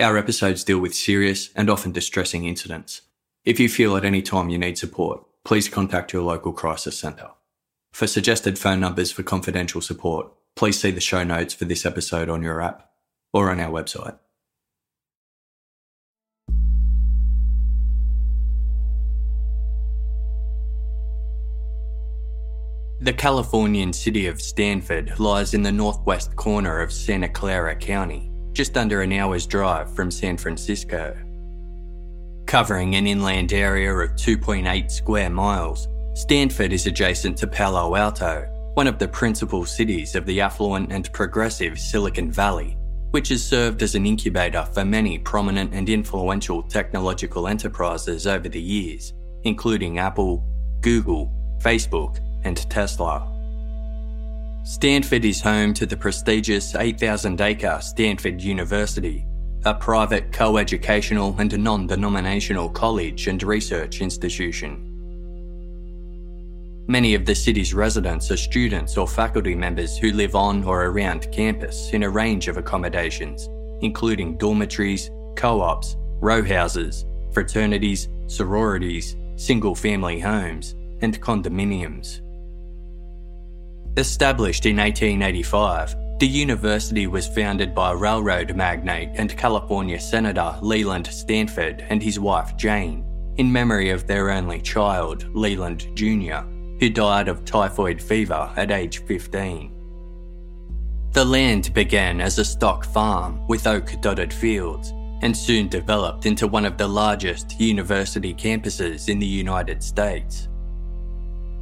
Our episodes deal with serious and often distressing incidents. If you feel at any time you need support, please contact your local crisis centre. For suggested phone numbers for confidential support, please see the show notes for this episode on your app or on our website. The Californian city of Stanford lies in the northwest corner of Santa Clara County, just under an hour's drive from San Francisco. Covering an inland area of 2.8 square miles, Stanford is adjacent to Palo Alto, one of the principal cities of the affluent and progressive Silicon Valley, which has served as an incubator for many prominent and influential technological enterprises over the years, including Apple, Google, Facebook, and Tesla. Stanford is home to the prestigious 8,000 acre Stanford University, a private co educational and non denominational college and research institution. Many of the city's residents are students or faculty members who live on or around campus in a range of accommodations, including dormitories, co ops, row houses, fraternities, sororities, single family homes, and condominiums. Established in 1885, the university was founded by railroad magnate and California Senator Leland Stanford and his wife Jane, in memory of their only child, Leland Jr., who died of typhoid fever at age 15. The land began as a stock farm with oak dotted fields and soon developed into one of the largest university campuses in the United States.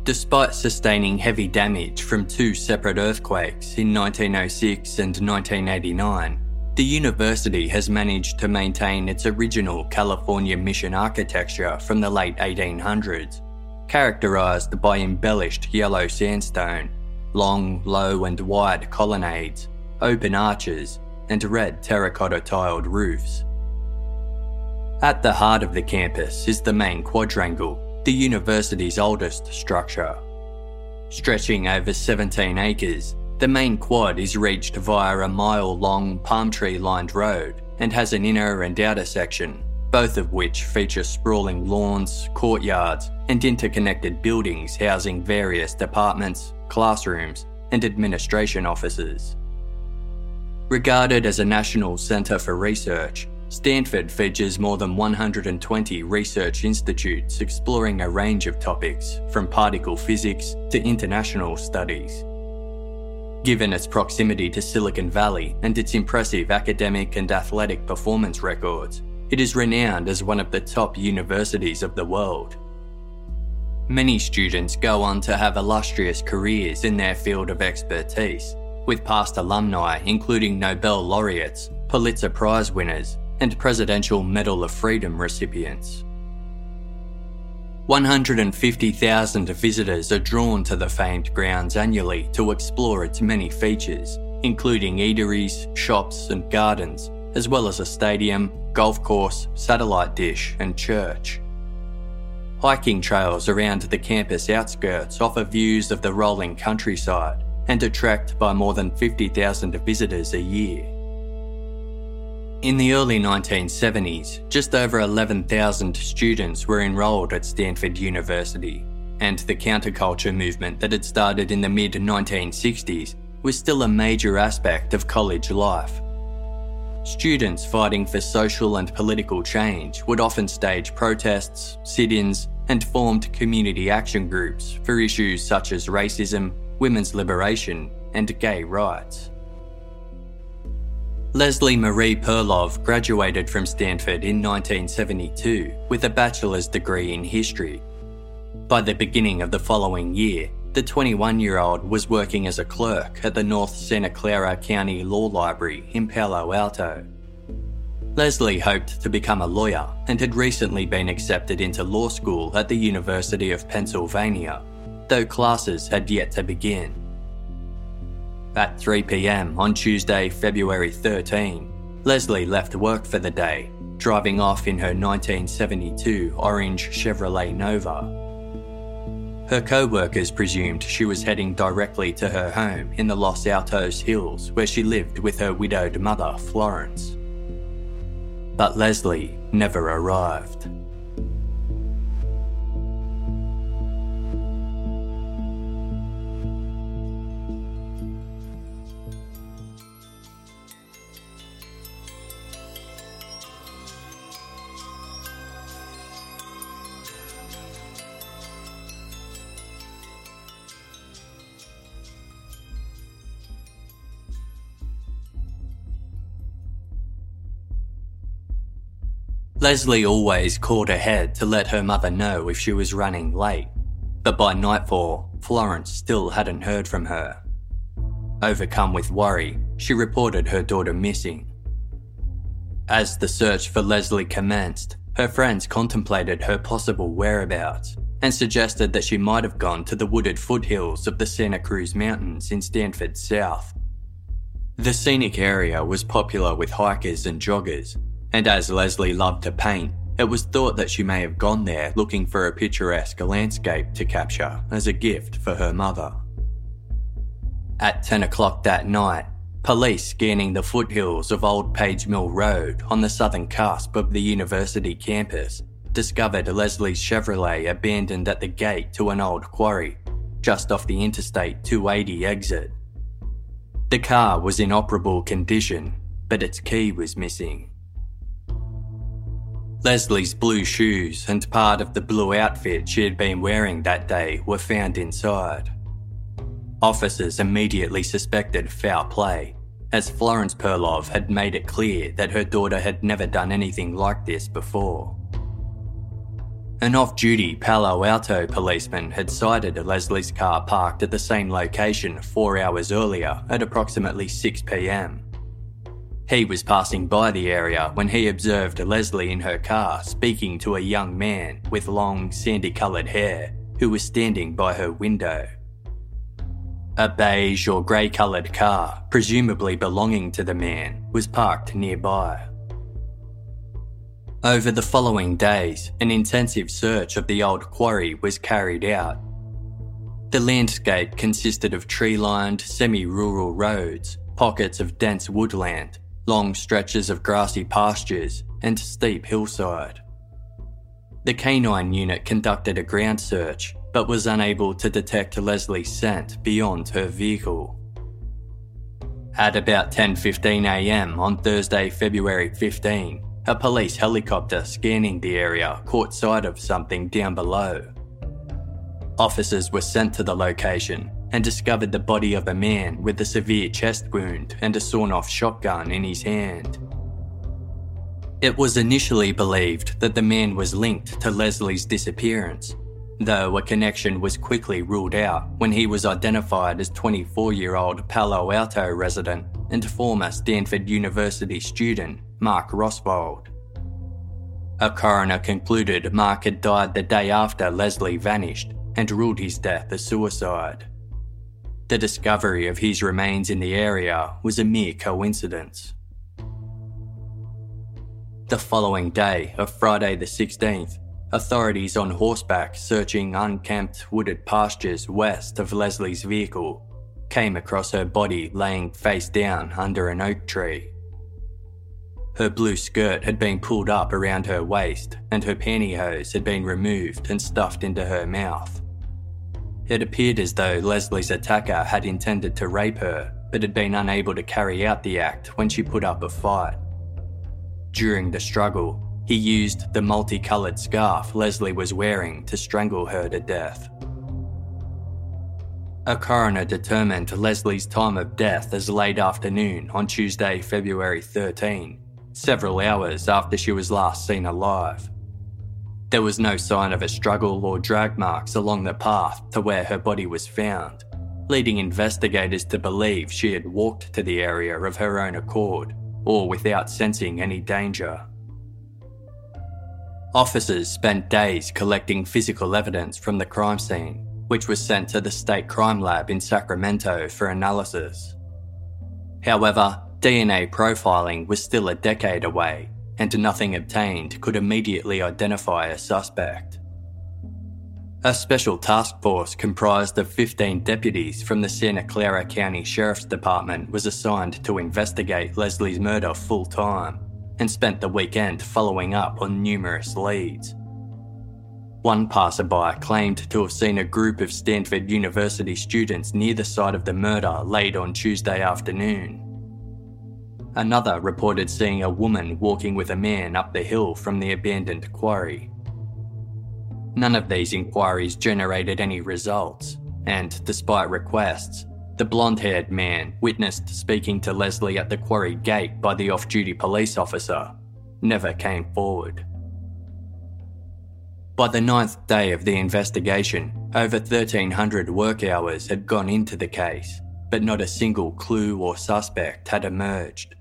Despite sustaining heavy damage from two separate earthquakes in 1906 and 1989, the university has managed to maintain its original California mission architecture from the late 1800s, characterised by embellished yellow sandstone, long, low, and wide colonnades, open arches, and red terracotta tiled roofs. At the heart of the campus is the main quadrangle, the university's oldest structure. Stretching over 17 acres, the main quad is reached via a mile long palm tree lined road and has an inner and outer section, both of which feature sprawling lawns, courtyards, and interconnected buildings housing various departments, classrooms, and administration offices. Regarded as a national centre for research, Stanford features more than 120 research institutes exploring a range of topics, from particle physics to international studies. Given its proximity to Silicon Valley and its impressive academic and athletic performance records, it is renowned as one of the top universities of the world. Many students go on to have illustrious careers in their field of expertise, with past alumni including Nobel laureates, Pulitzer Prize winners, and Presidential Medal of Freedom recipients. 150,000 visitors are drawn to the famed grounds annually to explore its many features, including eateries, shops, and gardens, as well as a stadium, golf course, satellite dish, and church. Hiking trails around the campus outskirts offer views of the rolling countryside and attract by more than 50,000 visitors a year. In the early 1970s, just over 11,000 students were enrolled at Stanford University, and the counterculture movement that had started in the mid 1960s was still a major aspect of college life. Students fighting for social and political change would often stage protests, sit ins, and formed community action groups for issues such as racism, women's liberation, and gay rights. Leslie Marie Perlov graduated from Stanford in 1972 with a bachelor's degree in history. By the beginning of the following year, the 21 year old was working as a clerk at the North Santa Clara County Law Library in Palo Alto. Leslie hoped to become a lawyer and had recently been accepted into law school at the University of Pennsylvania, though classes had yet to begin. At 3 pm on Tuesday, February 13, Leslie left work for the day, driving off in her 1972 orange Chevrolet Nova. Her co workers presumed she was heading directly to her home in the Los Altos Hills, where she lived with her widowed mother, Florence. But Leslie never arrived. Leslie always called ahead to let her mother know if she was running late, but by nightfall, Florence still hadn't heard from her. Overcome with worry, she reported her daughter missing. As the search for Leslie commenced, her friends contemplated her possible whereabouts and suggested that she might have gone to the wooded foothills of the Santa Cruz Mountains in Stanford South. The scenic area was popular with hikers and joggers, and as Leslie loved to paint, it was thought that she may have gone there looking for a picturesque landscape to capture as a gift for her mother. At 10 o'clock that night, police scanning the foothills of Old Page Mill Road on the southern cusp of the university campus discovered Leslie's Chevrolet abandoned at the gate to an old quarry just off the Interstate 280 exit. The car was in operable condition, but its key was missing. Leslie's blue shoes and part of the blue outfit she had been wearing that day were found inside. Officers immediately suspected foul play, as Florence Perlov had made it clear that her daughter had never done anything like this before. An off duty Palo Alto policeman had sighted Leslie's car parked at the same location four hours earlier at approximately 6 pm. He was passing by the area when he observed Leslie in her car speaking to a young man with long, sandy coloured hair who was standing by her window. A beige or grey coloured car, presumably belonging to the man, was parked nearby. Over the following days, an intensive search of the old quarry was carried out. The landscape consisted of tree lined, semi rural roads, pockets of dense woodland, long stretches of grassy pastures, and steep hillside. The canine unit conducted a ground search but was unable to detect Leslie's scent beyond her vehicle. At about 10:15 a.m. on Thursday, February 15, a police helicopter scanning the area caught sight of something down below. Officers were sent to the location and discovered the body of a man with a severe chest wound and a sawn off shotgun in his hand. It was initially believed that the man was linked to Leslie's disappearance, though a connection was quickly ruled out when he was identified as 24 year old Palo Alto resident and former Stanford University student Mark Rosvold. A coroner concluded Mark had died the day after Leslie vanished and ruled his death a suicide. The discovery of his remains in the area was a mere coincidence. The following day of Friday the 16th, authorities on horseback searching unkempt wooded pastures west of Leslie's vehicle came across her body laying face down under an oak tree. Her blue skirt had been pulled up around her waist, and her pantyhose had been removed and stuffed into her mouth. It appeared as though Leslie's attacker had intended to rape her, but had been unable to carry out the act when she put up a fight. During the struggle, he used the multicoloured scarf Leslie was wearing to strangle her to death. A coroner determined Leslie's time of death as late afternoon on Tuesday, February 13, several hours after she was last seen alive. There was no sign of a struggle or drag marks along the path to where her body was found, leading investigators to believe she had walked to the area of her own accord or without sensing any danger. Officers spent days collecting physical evidence from the crime scene, which was sent to the State Crime Lab in Sacramento for analysis. However, DNA profiling was still a decade away, and to nothing obtained could immediately identify a suspect. A special task force comprised of 15 deputies from the Santa Clara County Sheriff's Department was assigned to investigate Leslie's murder full time and spent the weekend following up on numerous leads. One passerby claimed to have seen a group of Stanford University students near the site of the murder late on Tuesday afternoon. Another reported seeing a woman walking with a man up the hill from the abandoned quarry. None of these inquiries generated any results, and despite requests, the blonde haired man witnessed speaking to Leslie at the quarry gate by the off duty police officer never came forward. By the ninth day of the investigation, over 1,300 work hours had gone into the case, but not a single clue or suspect had emerged.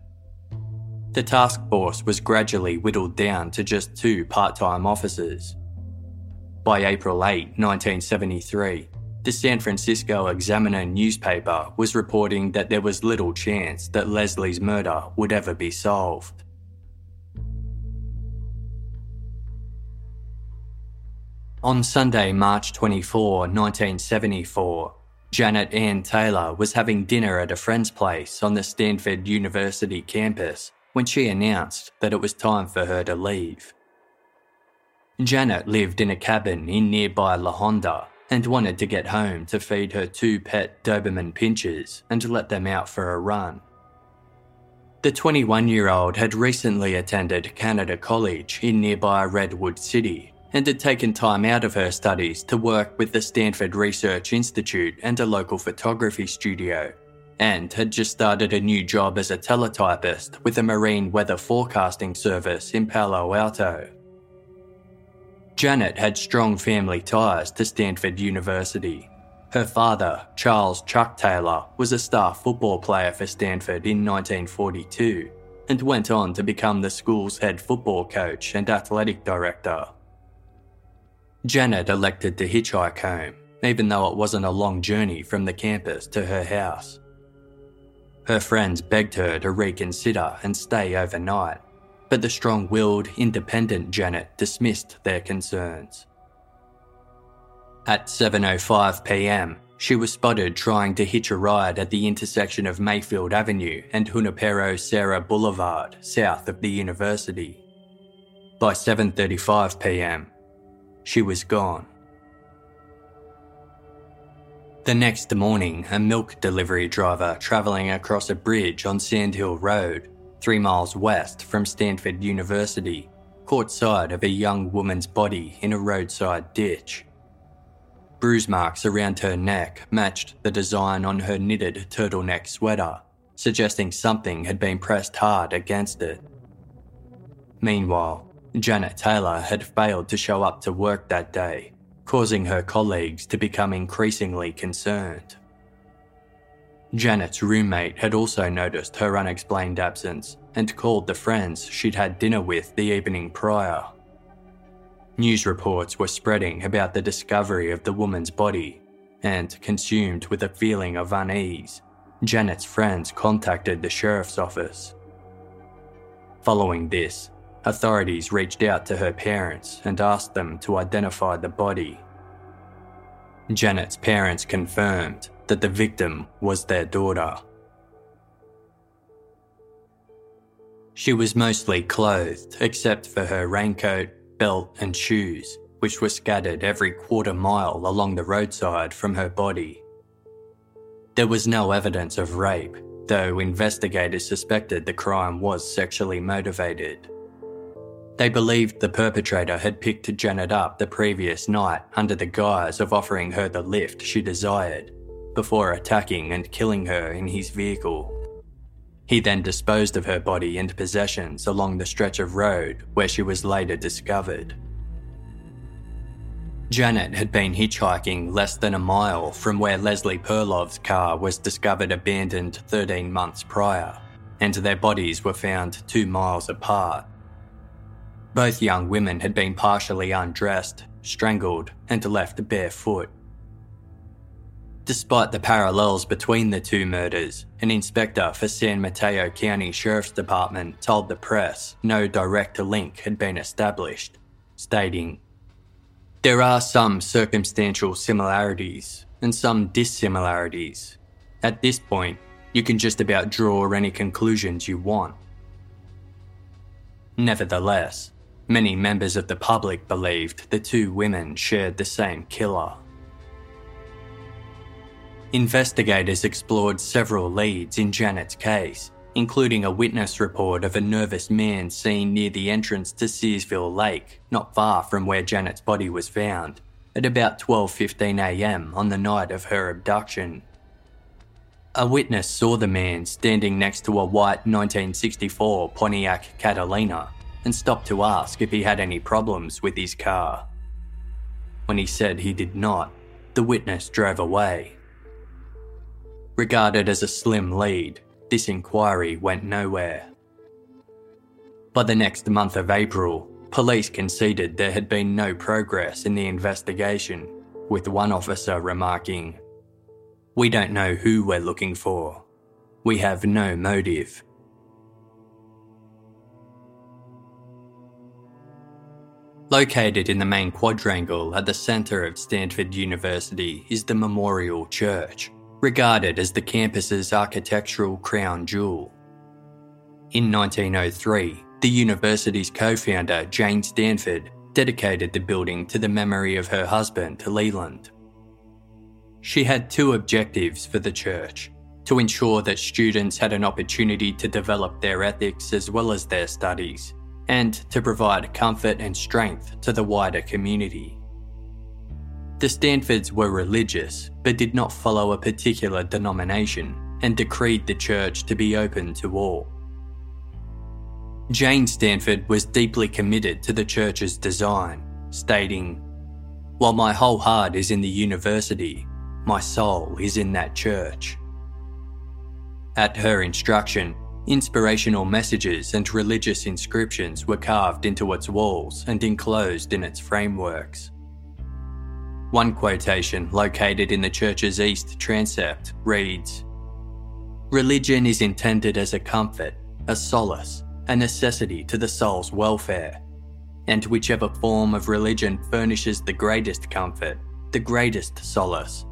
The task force was gradually whittled down to just two part time officers. By April 8, 1973, the San Francisco Examiner newspaper was reporting that there was little chance that Leslie's murder would ever be solved. On Sunday, March 24, 1974, Janet Ann Taylor was having dinner at a friend's place on the Stanford University campus when she announced that it was time for her to leave. Janet lived in a cabin in nearby La Honda and wanted to get home to feed her two pet Doberman pinchers and let them out for a run. The 21 year old had recently attended Canada College in nearby Redwood City and had taken time out of her studies to work with the Stanford Research Institute and a local photography studio and had just started a new job as a teletypist with a marine weather forecasting service in Palo Alto. Janet had strong family ties to Stanford University. Her father, Charles Chuck Taylor, was a star football player for Stanford in 1942 and went on to become the school's head football coach and athletic director. Janet elected to hitchhike home, even though it wasn't a long journey from the campus to her house. Her friends begged her to reconsider and stay overnight, but the strong willed, independent Janet dismissed their concerns. At 7:05 p.m., she was spotted trying to hitch a ride at the intersection of Mayfield Avenue and Junipero Serra Boulevard, south of the university. By 7:35 p.m., she was gone. The next morning, a milk delivery driver travelling across a bridge on Sandhill Road, three miles west from Stanford University, caught sight of a young woman's body in a roadside ditch. Bruise marks around her neck matched the design on her knitted turtleneck sweater, suggesting something had been pressed hard against it. Meanwhile, Janet Taylor had failed to show up to work that day causing her colleagues to become increasingly concerned. Janet's roommate had also noticed her unexplained absence and called the friends she'd had dinner with the evening prior. News reports were spreading about the discovery of the woman's body, and consumed with a feeling of unease, Janet's friends contacted the sheriff's office. Following this, Authorities reached out to her parents and asked them to identify the body. Janet's parents confirmed that the victim was their daughter. She was mostly clothed except for her raincoat, belt, and shoes, which were scattered every quarter mile along the roadside from her body. There was no evidence of rape, though investigators suspected the crime was sexually motivated. They believed the perpetrator had picked Janet up the previous night under the guise of offering her the lift she desired, before attacking and killing her in his vehicle. He then disposed of her body and possessions along the stretch of road where she was later discovered. Janet had been hitchhiking less than a mile from where Leslie Perlov's car was discovered abandoned 13 months prior, and their bodies were found two miles apart. Both young women had been partially undressed, strangled, and left barefoot. Despite the parallels between the two murders, an inspector for San Mateo County Sheriff's Department told the press no direct link had been established, stating, There are some circumstantial similarities and some dissimilarities. At this point, you can just about draw any conclusions you want. Nevertheless, many members of the public believed the two women shared the same killer. Investigators explored several leads in Janet's case, including a witness report of a nervous man seen near the entrance to Searsville Lake, not far from where Janet's body was found, at about 12:15 a.m. on the night of her abduction. A witness saw the man standing next to a white 1964 Pontiac Catalina and stopped to ask if he had any problems with his car. When he said he did not, the witness drove away. Regarded as a slim lead, this inquiry went nowhere. By the next month of April, police conceded there had been no progress in the investigation, with one officer remarking, We don't know who we're looking for. We have no motive. Located in the main quadrangle at the centre of Stanford University is the Memorial Church, regarded as the campus's architectural crown jewel. In 1903, the university's co founder, Jane Stanford, dedicated the building to the memory of her husband, Leland. She had two objectives for the church to ensure that students had an opportunity to develop their ethics as well as their studies, and to provide comfort and strength to the wider community. The Stanfords were religious, but did not follow a particular denomination and decreed the church to be open to all. Jane Stanford was deeply committed to the church's design, stating, While my whole heart is in the university, my soul is in that church. At her instruction, inspirational messages and religious inscriptions were carved into its walls and enclosed in its frameworks. One quotation, located in the church's east transept, reads Religion is intended as a comfort, a solace, a necessity to the soul's welfare. And whichever form of religion furnishes the greatest comfort, the greatest solace,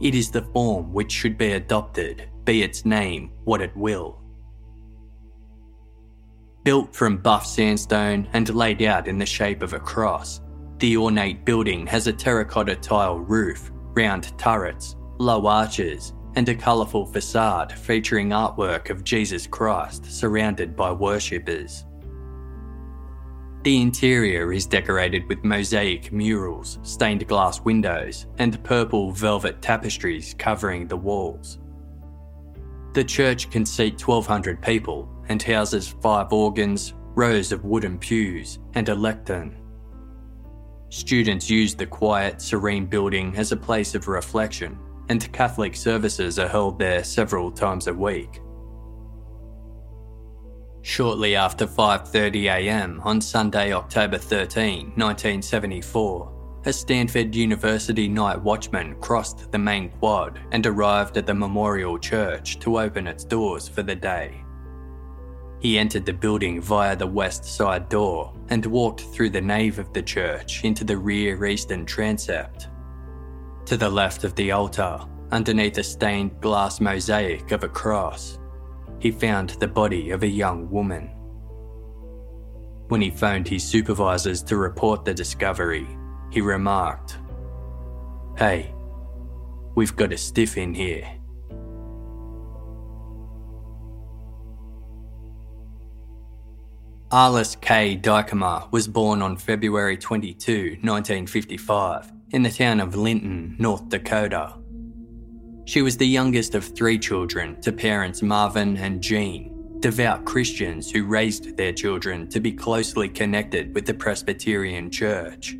it is the form which should be adopted, be its name what it will. Built from buff sandstone and laid out in the shape of a cross, the ornate building has a terracotta tile roof, round turrets, low arches, and a colourful facade featuring artwork of Jesus Christ surrounded by worshippers. The interior is decorated with mosaic murals, stained glass windows, and purple velvet tapestries covering the walls. The church can seat 1,200 people and houses five organs, rows of wooden pews, and a lectern. Students use the quiet, serene building as a place of reflection, and Catholic services are held there several times a week. Shortly after 5:30 a.m. on Sunday, October 13, 1974, a Stanford University night watchman crossed the main quad and arrived at the Memorial Church to open its doors for the day. He entered the building via the west side door and walked through the nave of the church into the rear eastern transept. To the left of the altar, underneath a stained glass mosaic of a cross, he found the body of a young woman. When he phoned his supervisors to report the discovery, he remarked, Hey, we've got a stiff in here. Arlis K. Dykema was born on February 22, 1955, in the town of Linton, North Dakota. She was the youngest of three children to parents Marvin and Jean, devout Christians who raised their children to be closely connected with the Presbyterian Church.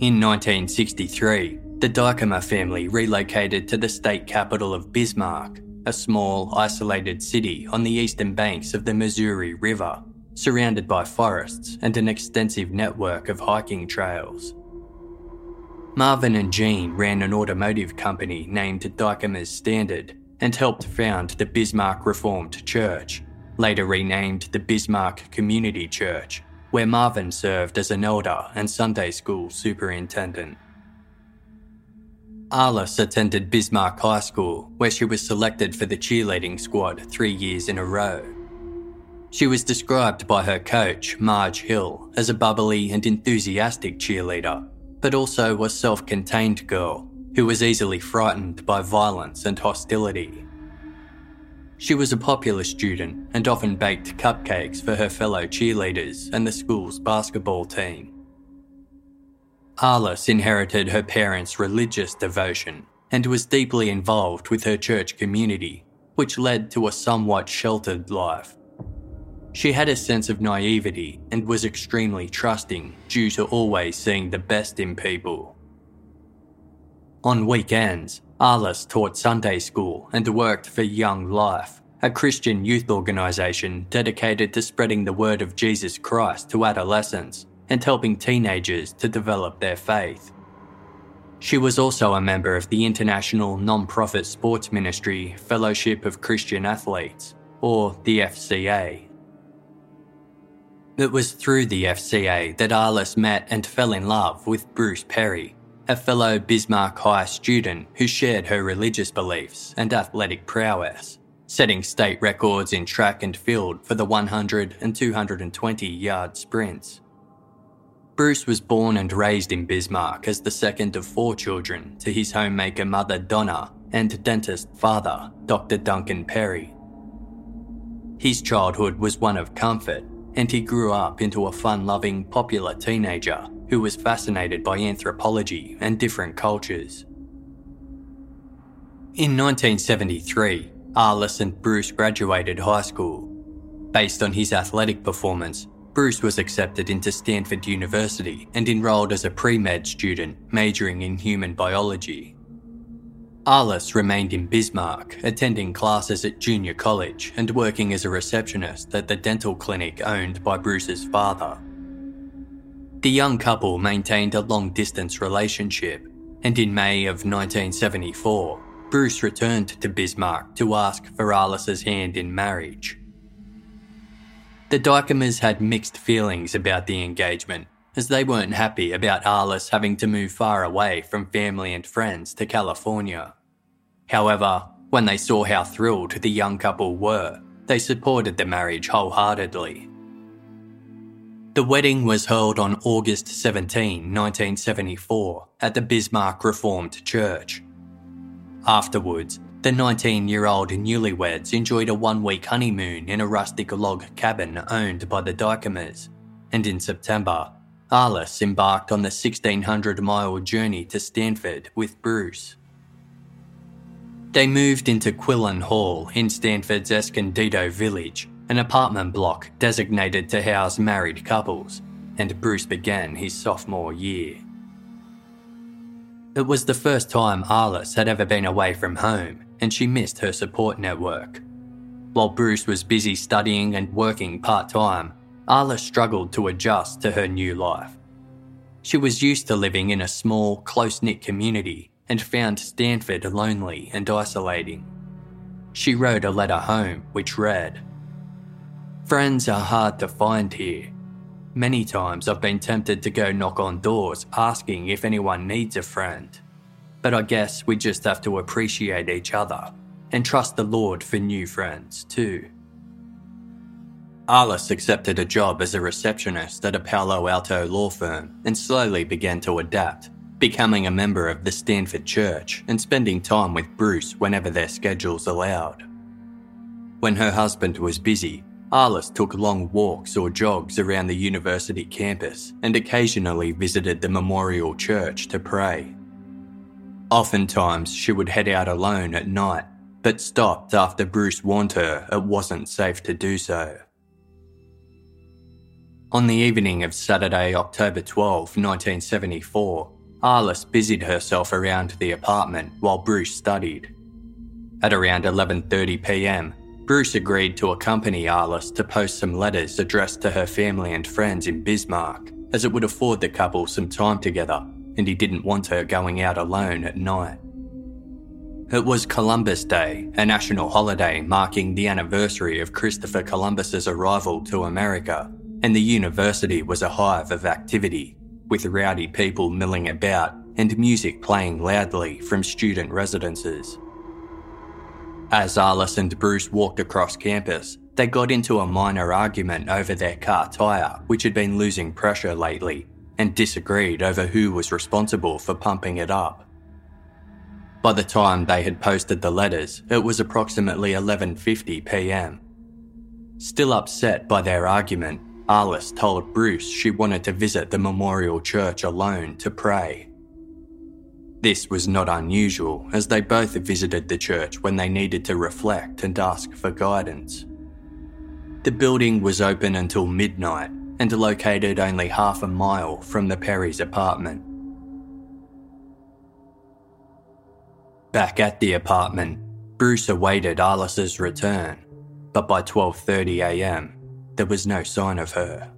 In 1963, the Dykema family relocated to the state capital of Bismarck, a small, isolated city on the eastern banks of the Missouri River, surrounded by forests and an extensive network of hiking trails. Marvin and Jean ran an automotive company named Dykema's Standard and helped found the Bismarck Reformed Church, later renamed the Bismarck Community Church, where Marvin served as an elder and Sunday school superintendent. Arlis attended Bismarck High School, where she was selected for the cheerleading squad three years in a row. She was described by her coach, Marge Hill, as a bubbly and enthusiastic cheerleader but also a self contained girl who was easily frightened by violence and hostility. She was a popular student and often baked cupcakes for her fellow cheerleaders and the school's basketball team. Arlis inherited her parents' religious devotion and was deeply involved with her church community, which led to a somewhat sheltered life. She had a sense of naivety and was extremely trusting due to always seeing the best in people. On weekends, Arlis taught Sunday school and worked for Young Life, a Christian youth organisation dedicated to spreading the word of Jesus Christ to adolescents and helping teenagers to develop their faith. She was also a member of the international non profit sports ministry Fellowship of Christian Athletes, or the FCA. It was through the FCA that Arlis met and fell in love with Bruce Perry, a fellow Bismarck High student who shared her religious beliefs and athletic prowess, setting state records in track and field for the 100 and 220 yard sprints. Bruce was born and raised in Bismarck as the second of four children to his homemaker mother Donna and dentist father, Dr. Duncan Perry. His childhood was one of comfort and he grew up into a fun loving, popular teenager who was fascinated by anthropology and different cultures. In 1973, Arlis and Bruce graduated high school. Based on his athletic performance, Bruce was accepted into Stanford University and enrolled as a pre med student majoring in human biology. Arlis remained in Bismarck, attending classes at junior college and working as a receptionist at the dental clinic owned by Bruce's father. The young couple maintained a long distance relationship, and in May of 1974, Bruce returned to Bismarck to ask for Arlis's hand in marriage. The Dykemas had mixed feelings about the engagement as they weren't happy about Arlis having to move far away from family and friends to California. However, when they saw how thrilled the young couple were, they supported the marriage wholeheartedly. The wedding was held on August 17, 1974, at the Bismarck Reformed Church. Afterwards, the 19 year old newlyweds enjoyed a one week honeymoon in a rustic log cabin owned by the Dykemas, and in September, Arlis embarked on the 1600 mile journey to Stanford with Bruce. They moved into Quillan Hall in Stanford's Escondido Village, an apartment block designated to house married couples, and Bruce began his sophomore year. It was the first time Arlis had ever been away from home, and she missed her support network. While Bruce was busy studying and working part time, Arlis struggled to adjust to her new life. She was used to living in a small, close knit community and found Stanford lonely and isolating. She wrote a letter home which read Friends are hard to find here. Many times I've been tempted to go knock on doors asking if anyone needs a friend. But I guess we just have to appreciate each other and trust the Lord for new friends too. Arlis accepted a job as a receptionist at a Palo Alto law firm and slowly began to adapt, becoming a member of the Stanford Church and spending time with Bruce whenever their schedules allowed. When her husband was busy, Arlis took long walks or jogs around the university campus and occasionally visited the Memorial Church to pray. Oftentimes, she would head out alone at night, but stopped after Bruce warned her it wasn't safe to do so. On the evening of Saturday, October 12, 1974, Arlis busied herself around the apartment while Bruce studied. At around 11:30 p.m., Bruce agreed to accompany Arlis to post some letters addressed to her family and friends in Bismarck, as it would afford the couple some time together, and he didn't want her going out alone at night. It was Columbus Day, a national holiday marking the anniversary of Christopher Columbus's arrival to America and the university was a hive of activity, with rowdy people milling about and music playing loudly from student residences. As Arlis and Bruce walked across campus, they got into a minor argument over their car tyre, which had been losing pressure lately, and disagreed over who was responsible for pumping it up. By the time they had posted the letters, it was approximately 11:50 p.m. Still upset by their argument, Arlis told Bruce she wanted to visit the memorial church alone to pray. This was not unusual, as they both visited the church when they needed to reflect and ask for guidance. The building was open until midnight and located only half a mile from the Perry's apartment. Back at the apartment, Bruce awaited Arlis's return, but by 12:30 a.m., there was no sign of her.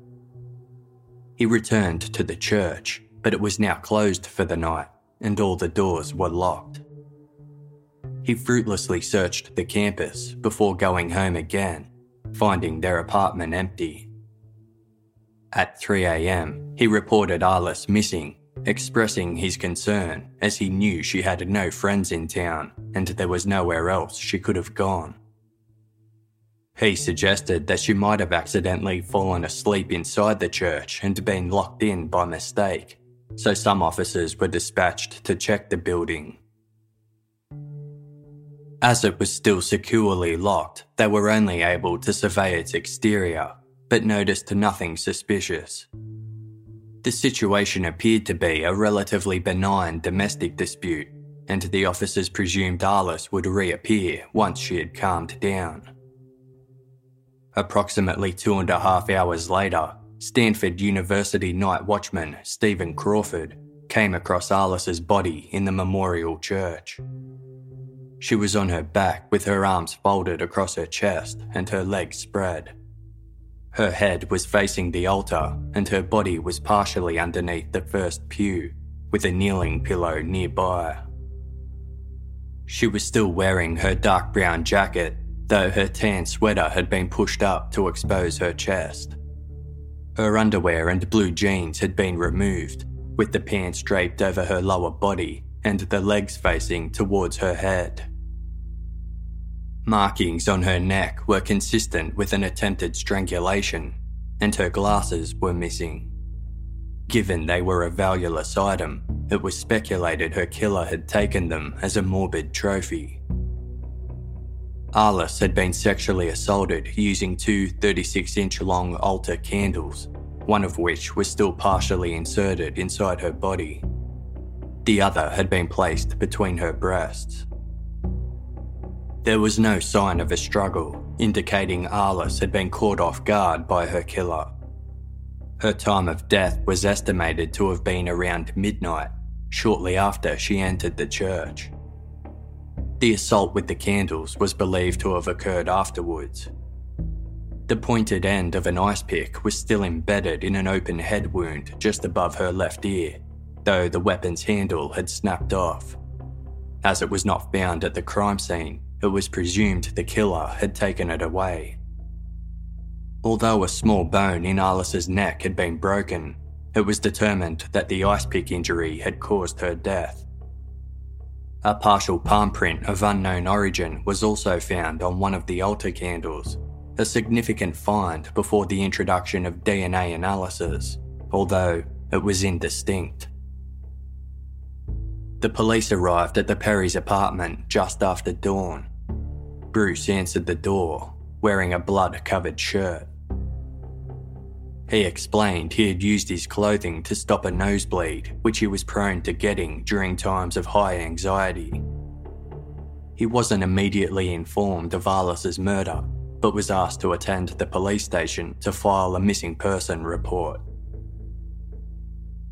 He returned to the church, but it was now closed for the night and all the doors were locked. He fruitlessly searched the campus before going home again, finding their apartment empty. At 3am, he reported Arlis missing, expressing his concern as he knew she had no friends in town and there was nowhere else she could have gone. He suggested that she might have accidentally fallen asleep inside the church and been locked in by mistake, so some officers were dispatched to check the building. As it was still securely locked, they were only able to survey its exterior, but noticed nothing suspicious. The situation appeared to be a relatively benign domestic dispute, and the officers presumed Arlis would reappear once she had calmed down. Approximately two and a half hours later, Stanford University night watchman Stephen Crawford came across Arlis's body in the memorial church. She was on her back with her arms folded across her chest and her legs spread. Her head was facing the altar and her body was partially underneath the first pew, with a kneeling pillow nearby. She was still wearing her dark brown jacket though her tan sweater had been pushed up to expose her chest. Her underwear and blue jeans had been removed, with the pants draped over her lower body and the legs facing towards her head. Markings on her neck were consistent with an attempted strangulation, and her glasses were missing. Given they were a valueless item, it was speculated her killer had taken them as a morbid trophy. Arlis had been sexually assaulted using two 36 inch long altar candles, one of which was still partially inserted inside her body. The other had been placed between her breasts. There was no sign of a struggle, indicating Arlis had been caught off guard by her killer. Her time of death was estimated to have been around midnight, shortly after she entered the church. The assault with the candles was believed to have occurred afterwards. The pointed end of an ice pick was still embedded in an open head wound just above her left ear, though the weapon's handle had snapped off. As it was not found at the crime scene, it was presumed the killer had taken it away. Although a small bone in Arlis's neck had been broken, it was determined that the ice pick injury had caused her death. A partial palm print of unknown origin was also found on one of the altar candles, a significant find before the introduction of DNA analysis, although it was indistinct. The police arrived at the Perry's apartment just after dawn. Bruce answered the door, wearing a blood covered shirt. He explained he had used his clothing to stop a nosebleed, which he was prone to getting during times of high anxiety. He wasn't immediately informed of Arlis's murder, but was asked to attend the police station to file a missing person report.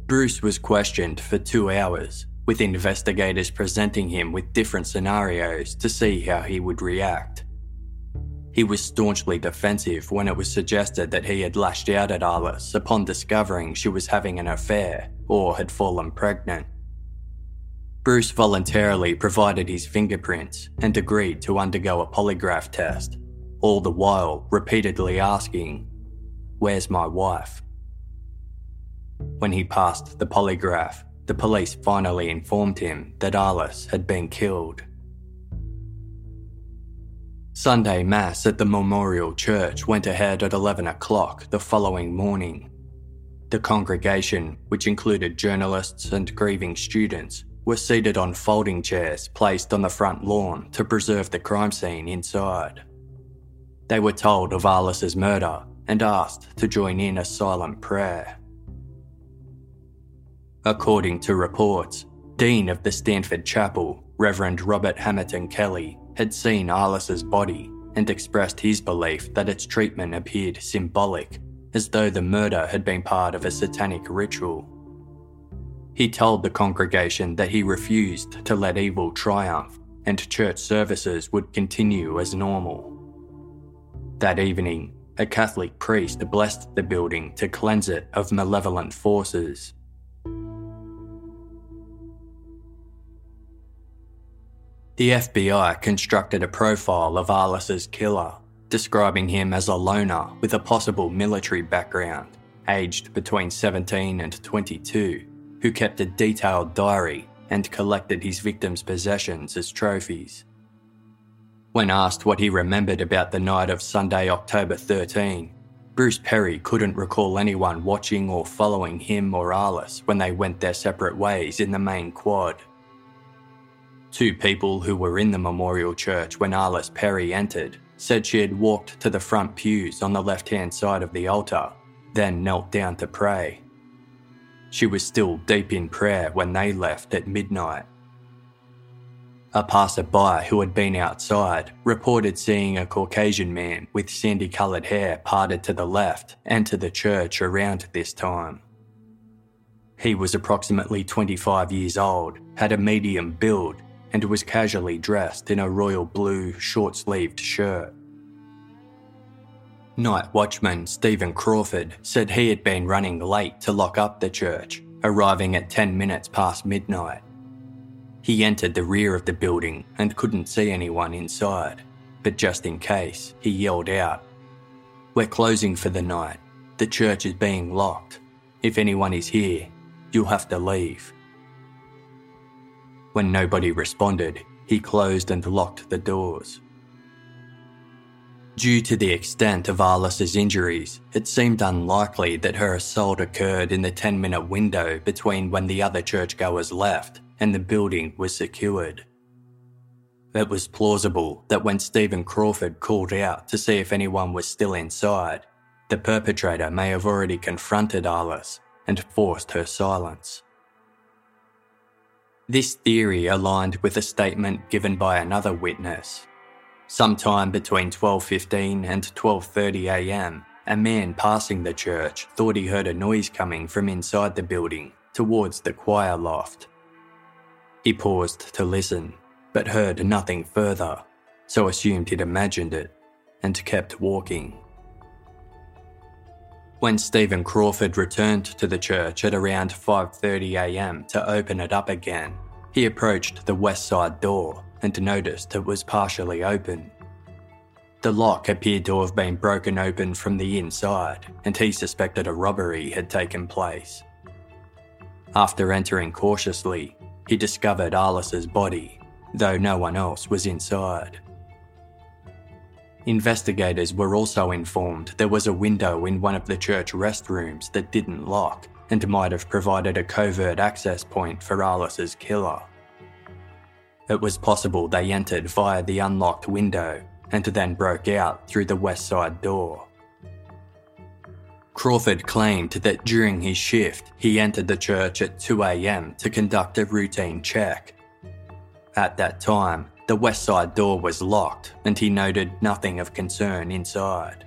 Bruce was questioned for two hours, with investigators presenting him with different scenarios to see how he would react. He was staunchly defensive when it was suggested that he had lashed out at Arlis upon discovering she was having an affair or had fallen pregnant. Bruce voluntarily provided his fingerprints and agreed to undergo a polygraph test, all the while repeatedly asking, Where's my wife? When he passed the polygraph, the police finally informed him that Arlis had been killed. Sunday Mass at the Memorial Church went ahead at 11 o'clock the following morning. The congregation, which included journalists and grieving students, were seated on folding chairs placed on the front lawn to preserve the crime scene inside. They were told of Arlis's murder and asked to join in a silent prayer. According to reports, Dean of the Stanford Chapel, Reverend Robert Hamilton Kelly, had seen Arlis's body and expressed his belief that its treatment appeared symbolic, as though the murder had been part of a satanic ritual. He told the congregation that he refused to let evil triumph and church services would continue as normal. That evening, a Catholic priest blessed the building to cleanse it of malevolent forces. The FBI constructed a profile of Arlis's killer, describing him as a loner with a possible military background, aged between 17 and 22, who kept a detailed diary and collected his victims' possessions as trophies. When asked what he remembered about the night of Sunday, October 13, Bruce Perry couldn't recall anyone watching or following him or Arlis when they went their separate ways in the main quad. Two people who were in the memorial church when Arlis Perry entered said she had walked to the front pews on the left hand side of the altar, then knelt down to pray. She was still deep in prayer when they left at midnight. A passerby who had been outside reported seeing a Caucasian man with sandy coloured hair parted to the left enter the church around this time. He was approximately 25 years old, had a medium build, and was casually dressed in a royal blue short sleeved shirt. Night watchman Stephen Crawford said he had been running late to lock up the church, arriving at 10 minutes past midnight. He entered the rear of the building and couldn't see anyone inside, but just in case, he yelled out, We're closing for the night. The church is being locked. If anyone is here, you'll have to leave. When nobody responded, he closed and locked the doors. Due to the extent of Arlis's injuries, it seemed unlikely that her assault occurred in the 10 minute window between when the other churchgoers left and the building was secured. It was plausible that when Stephen Crawford called out to see if anyone was still inside, the perpetrator may have already confronted Arlis and forced her silence. This theory aligned with a statement given by another witness. Sometime between 12:15 and 12:30 a.m., a man passing the church thought he heard a noise coming from inside the building towards the choir loft. He paused to listen, but heard nothing further, so assumed he'd imagined it and kept walking. When Stephen Crawford returned to the church at around 5:30 a.m. to open it up again, he approached the west side door and noticed it was partially open. The lock appeared to have been broken open from the inside, and he suspected a robbery had taken place. After entering cautiously, he discovered Arlis's body, though no one else was inside. Investigators were also informed there was a window in one of the church restrooms that didn't lock and might have provided a covert access point for Arlis's killer. It was possible they entered via the unlocked window and then broke out through the west side door. Crawford claimed that during his shift, he entered the church at 2am to conduct a routine check. At that time, the west side door was locked and he noted nothing of concern inside.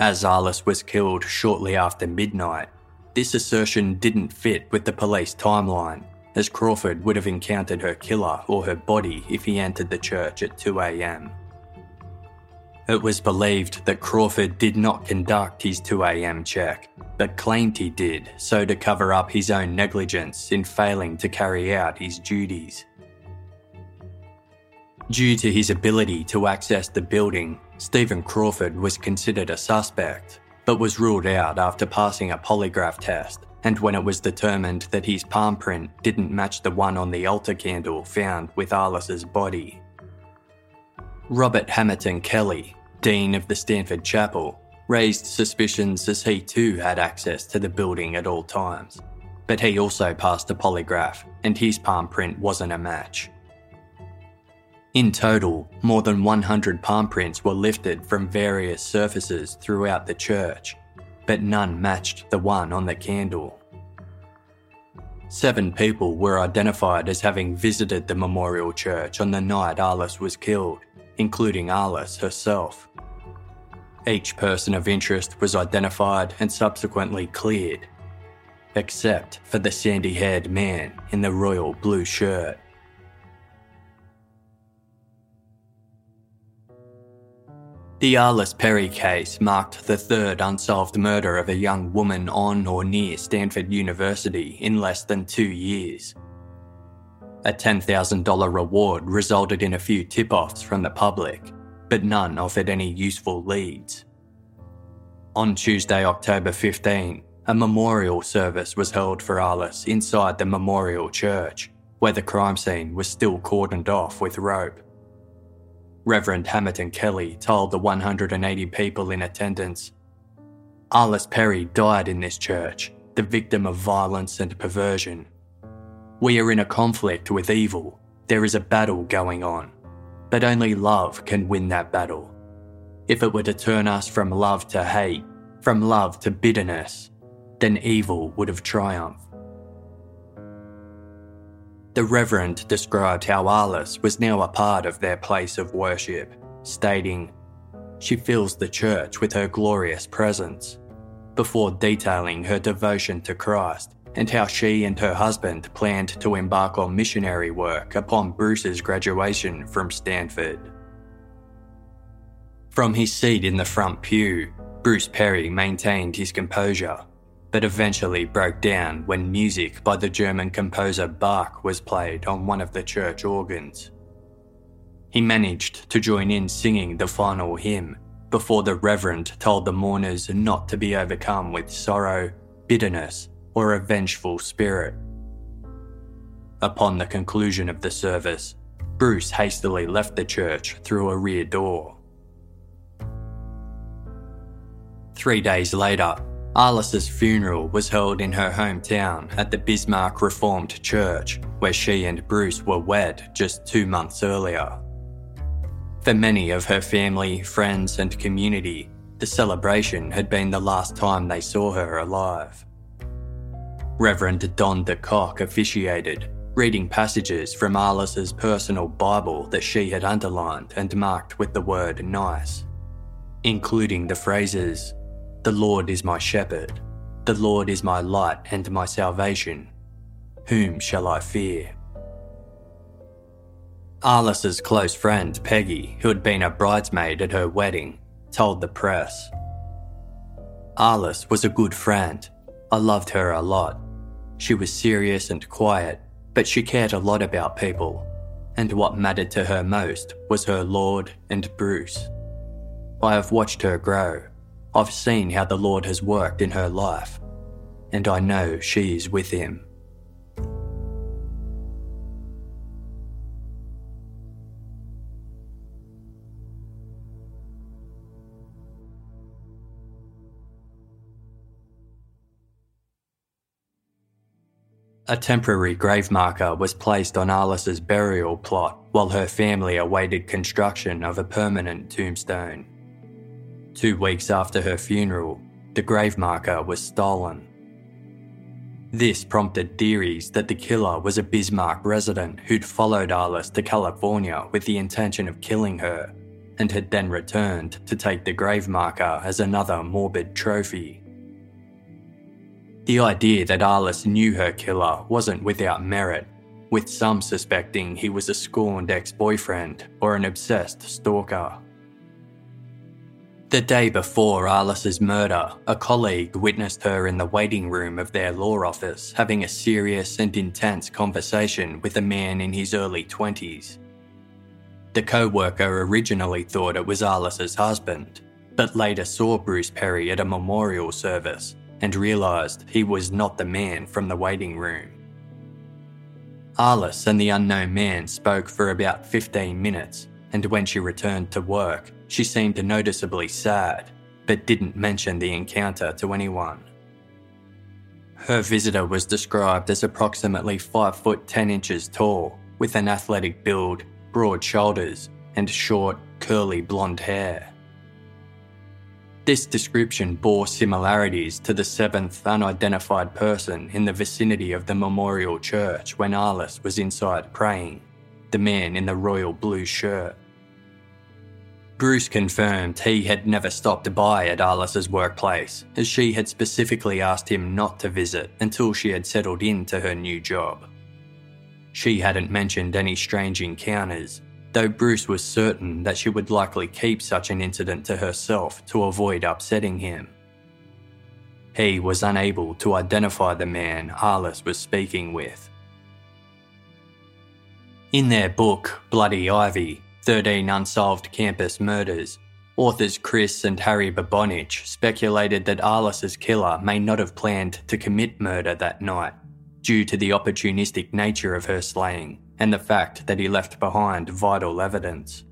As Arlis was killed shortly after midnight, this assertion didn't fit with the police timeline, as Crawford would have encountered her killer or her body if he entered the church at 2am. It was believed that Crawford did not conduct his 2am check, but claimed he did so to cover up his own negligence in failing to carry out his duties. Due to his ability to access the building, Stephen Crawford was considered a suspect, but was ruled out after passing a polygraph test and when it was determined that his palm print didn't match the one on the altar candle found with Arlis's body. Robert Hamilton Kelly, Dean of the Stanford Chapel, raised suspicions as he too had access to the building at all times. But he also passed a polygraph, and his palm print wasn't a match. In total, more than 100 palm prints were lifted from various surfaces throughout the church, but none matched the one on the candle. Seven people were identified as having visited the memorial church on the night Arlis was killed, including Arlis herself. Each person of interest was identified and subsequently cleared, except for the sandy haired man in the royal blue shirt. The Arlis Perry case marked the third unsolved murder of a young woman on or near Stanford University in less than two years. A $10,000 reward resulted in a few tip offs from the public, but none offered any useful leads. On Tuesday, October 15, a memorial service was held for Arlis inside the memorial church, where the crime scene was still cordoned off with rope. Reverend Hamilton Kelly told the 180 people in attendance Arlis Perry died in this church, the victim of violence and perversion. We are in a conflict with evil. There is a battle going on but only love can win that battle. If it were to turn us from love to hate, from love to bitterness, then evil would have triumphed. The Reverend described how Arlis was now a part of their place of worship, stating, She fills the church with her glorious presence, before detailing her devotion to Christ and how she and her husband planned to embark on missionary work upon Bruce's graduation from Stanford. From his seat in the front pew, Bruce Perry maintained his composure, but eventually broke down when music by the German composer Bach was played on one of the church organs. He managed to join in singing the final hymn before the Reverend told the mourners not to be overcome with sorrow, bitterness, or a vengeful spirit. Upon the conclusion of the service, Bruce hastily left the church through a rear door. Three days later, Arlis's funeral was held in her hometown at the Bismarck Reformed Church, where she and Bruce were wed just two months earlier. For many of her family, friends, and community, the celebration had been the last time they saw her alive. Reverend Don de Kock officiated, reading passages from Arlis's personal Bible that she had underlined and marked with the word nice, including the phrases, The Lord is my shepherd, the Lord is my light and my salvation. Whom shall I fear? Arlis's close friend, Peggy, who had been a bridesmaid at her wedding, told the press Arlis was a good friend. I loved her a lot. She was serious and quiet, but she cared a lot about people, and what mattered to her most was her Lord and Bruce. I have watched her grow. I've seen how the Lord has worked in her life, and I know she is with him. A temporary grave marker was placed on Arlis's burial plot while her family awaited construction of a permanent tombstone. Two weeks after her funeral, the grave marker was stolen. This prompted theories that the killer was a Bismarck resident who'd followed Arlis to California with the intention of killing her, and had then returned to take the grave marker as another morbid trophy. The idea that Arlis knew her killer wasn't without merit, with some suspecting he was a scorned ex boyfriend or an obsessed stalker. The day before Arlis's murder, a colleague witnessed her in the waiting room of their law office having a serious and intense conversation with a man in his early 20s. The co worker originally thought it was Arlis's husband, but later saw Bruce Perry at a memorial service and realised he was not the man from the waiting room. Arlis and the unknown man spoke for about 15 minutes, and when she returned to work, she seemed noticeably sad, but didn't mention the encounter to anyone. Her visitor was described as approximately 5 foot 10 inches tall, with an athletic build, broad shoulders, and short, curly blonde hair. This description bore similarities to the seventh unidentified person in the vicinity of the memorial church when Arlis was inside praying, the man in the royal blue shirt. Bruce confirmed he had never stopped by at Arlis's workplace, as she had specifically asked him not to visit until she had settled into her new job. She hadn't mentioned any strange encounters, though Bruce was certain that she would likely keep such an incident to herself to avoid upsetting him. He was unable to identify the man Arlis was speaking with. In their book, Bloody Ivy 13 Unsolved Campus Murders, authors Chris and Harry Babonich speculated that Arlis's killer may not have planned to commit murder that night due to the opportunistic nature of her slaying and the fact that he left behind vital evidence.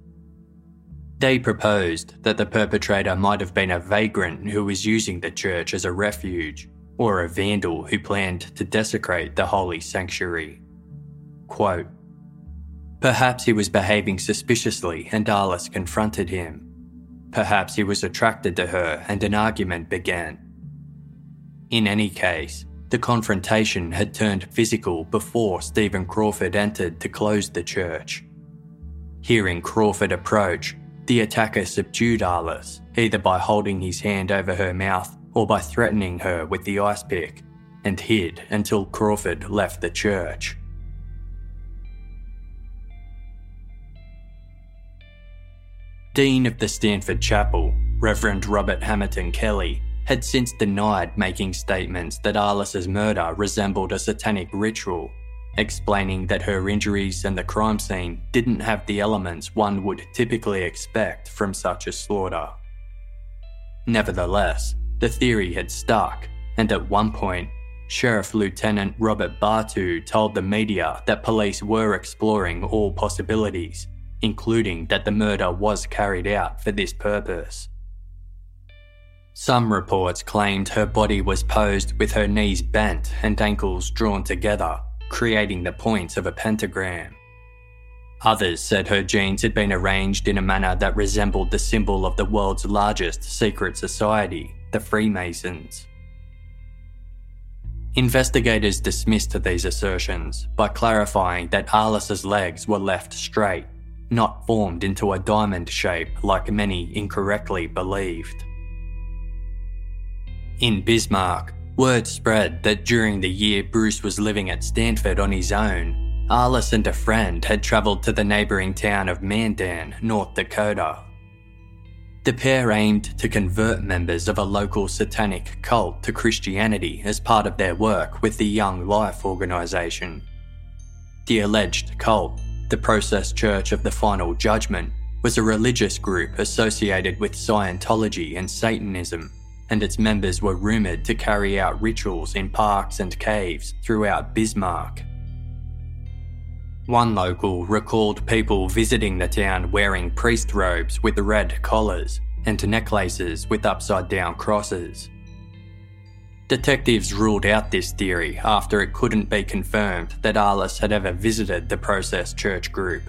They proposed that the perpetrator might have been a vagrant who was using the church as a refuge, or a vandal who planned to desecrate the holy sanctuary. Quote, Perhaps he was behaving suspiciously and Arlis confronted him. Perhaps he was attracted to her and an argument began. In any case, the confrontation had turned physical before Stephen Crawford entered to close the church. Hearing Crawford approach, the attacker subdued Arlis, either by holding his hand over her mouth or by threatening her with the ice pick, and hid until Crawford left the church. Dean of the Stanford Chapel, Reverend Robert Hamilton Kelly, had since denied making statements that Arlis's murder resembled a satanic ritual, explaining that her injuries and the crime scene didn't have the elements one would typically expect from such a slaughter. Nevertheless, the theory had stuck, and at one point, Sheriff Lieutenant Robert Bartu told the media that police were exploring all possibilities, including that the murder was carried out for this purpose. Some reports claimed her body was posed with her knees bent and ankles drawn together, creating the points of a pentagram. Others said her jeans had been arranged in a manner that resembled the symbol of the world's largest secret society, the Freemasons. Investigators dismissed these assertions by clarifying that Arlis's legs were left straight, not formed into a diamond shape like many incorrectly believed. In Bismarck, word spread that during the year Bruce was living at Stanford on his own, Arlis and a friend had travelled to the neighbouring town of Mandan, North Dakota. The pair aimed to convert members of a local satanic cult to Christianity as part of their work with the Young Life organisation. The alleged cult, the Process Church of the Final Judgment, was a religious group associated with Scientology and Satanism and its members were rumoured to carry out rituals in parks and caves throughout Bismarck. One local recalled people visiting the town wearing priest robes with red collars and necklaces with upside down crosses. Detectives ruled out this theory after it couldn't be confirmed that Arlis had ever visited the Process Church group.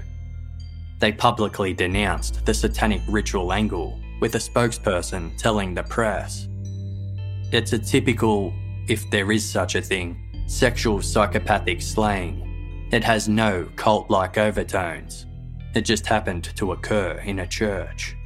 They publicly denounced the satanic ritual angle, with a spokesperson telling the press It's a typical, if there is such a thing, sexual psychopathic slaying. It has no cult like overtones. It just happened to occur in a church.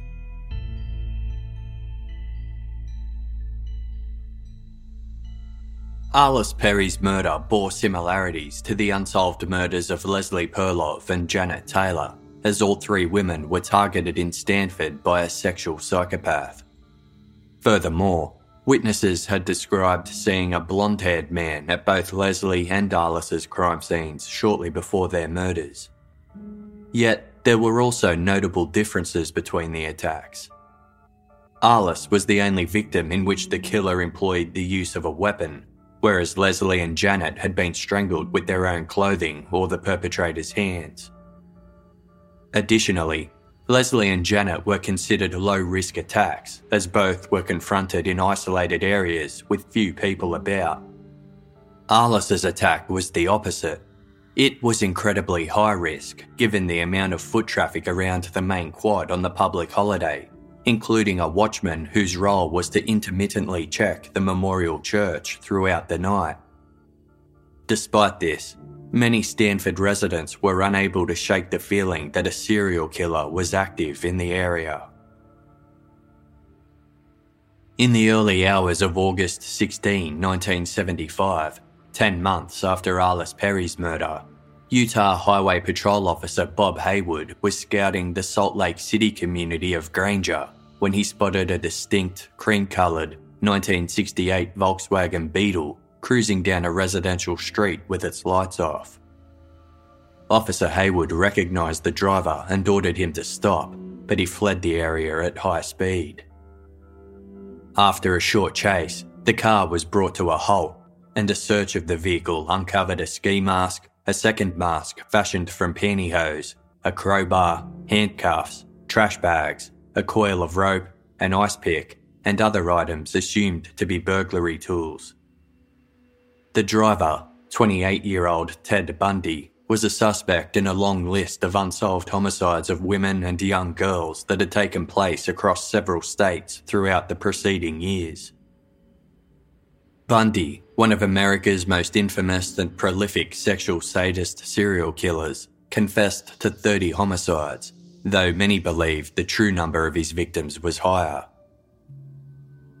Arlis Perry's murder bore similarities to the unsolved murders of Leslie Perlov and Janet Taylor, as all three women were targeted in Stanford by a sexual psychopath. Furthermore, witnesses had described seeing a blonde haired man at both Leslie and Arlis's crime scenes shortly before their murders. Yet, there were also notable differences between the attacks. Arlis was the only victim in which the killer employed the use of a weapon, whereas Leslie and Janet had been strangled with their own clothing or the perpetrator's hands. Additionally, Leslie and Janet were considered low risk attacks, as both were confronted in isolated areas with few people about. Arlis's attack was the opposite. It was incredibly high risk, given the amount of foot traffic around the main quad on the public holiday, including a watchman whose role was to intermittently check the memorial church throughout the night. Despite this, many Stanford residents were unable to shake the feeling that a serial killer was active in the area. In the early hours of August 16, 1975, 10 months after Arlis Perry's murder, Utah Highway Patrol Officer Bob Haywood was scouting the Salt Lake City community of Granger when he spotted a distinct cream coloured 1968 Volkswagen Beetle cruising down a residential street with its lights off. Officer Haywood recognised the driver and ordered him to stop, but he fled the area at high speed. After a short chase, the car was brought to a halt, and a search of the vehicle uncovered a ski mask, a second mask fashioned from pantyhose, a crowbar, handcuffs, trash bags, a coil of rope, an ice pick, and other items assumed to be burglary tools. The driver, 28 year old Ted Bundy, was a suspect in a long list of unsolved homicides of women and young girls that had taken place across several states throughout the preceding years. Bundy, one of America's most infamous and prolific sexual sadist serial killers, confessed to 30 homicides though many believe the true number of his victims was higher.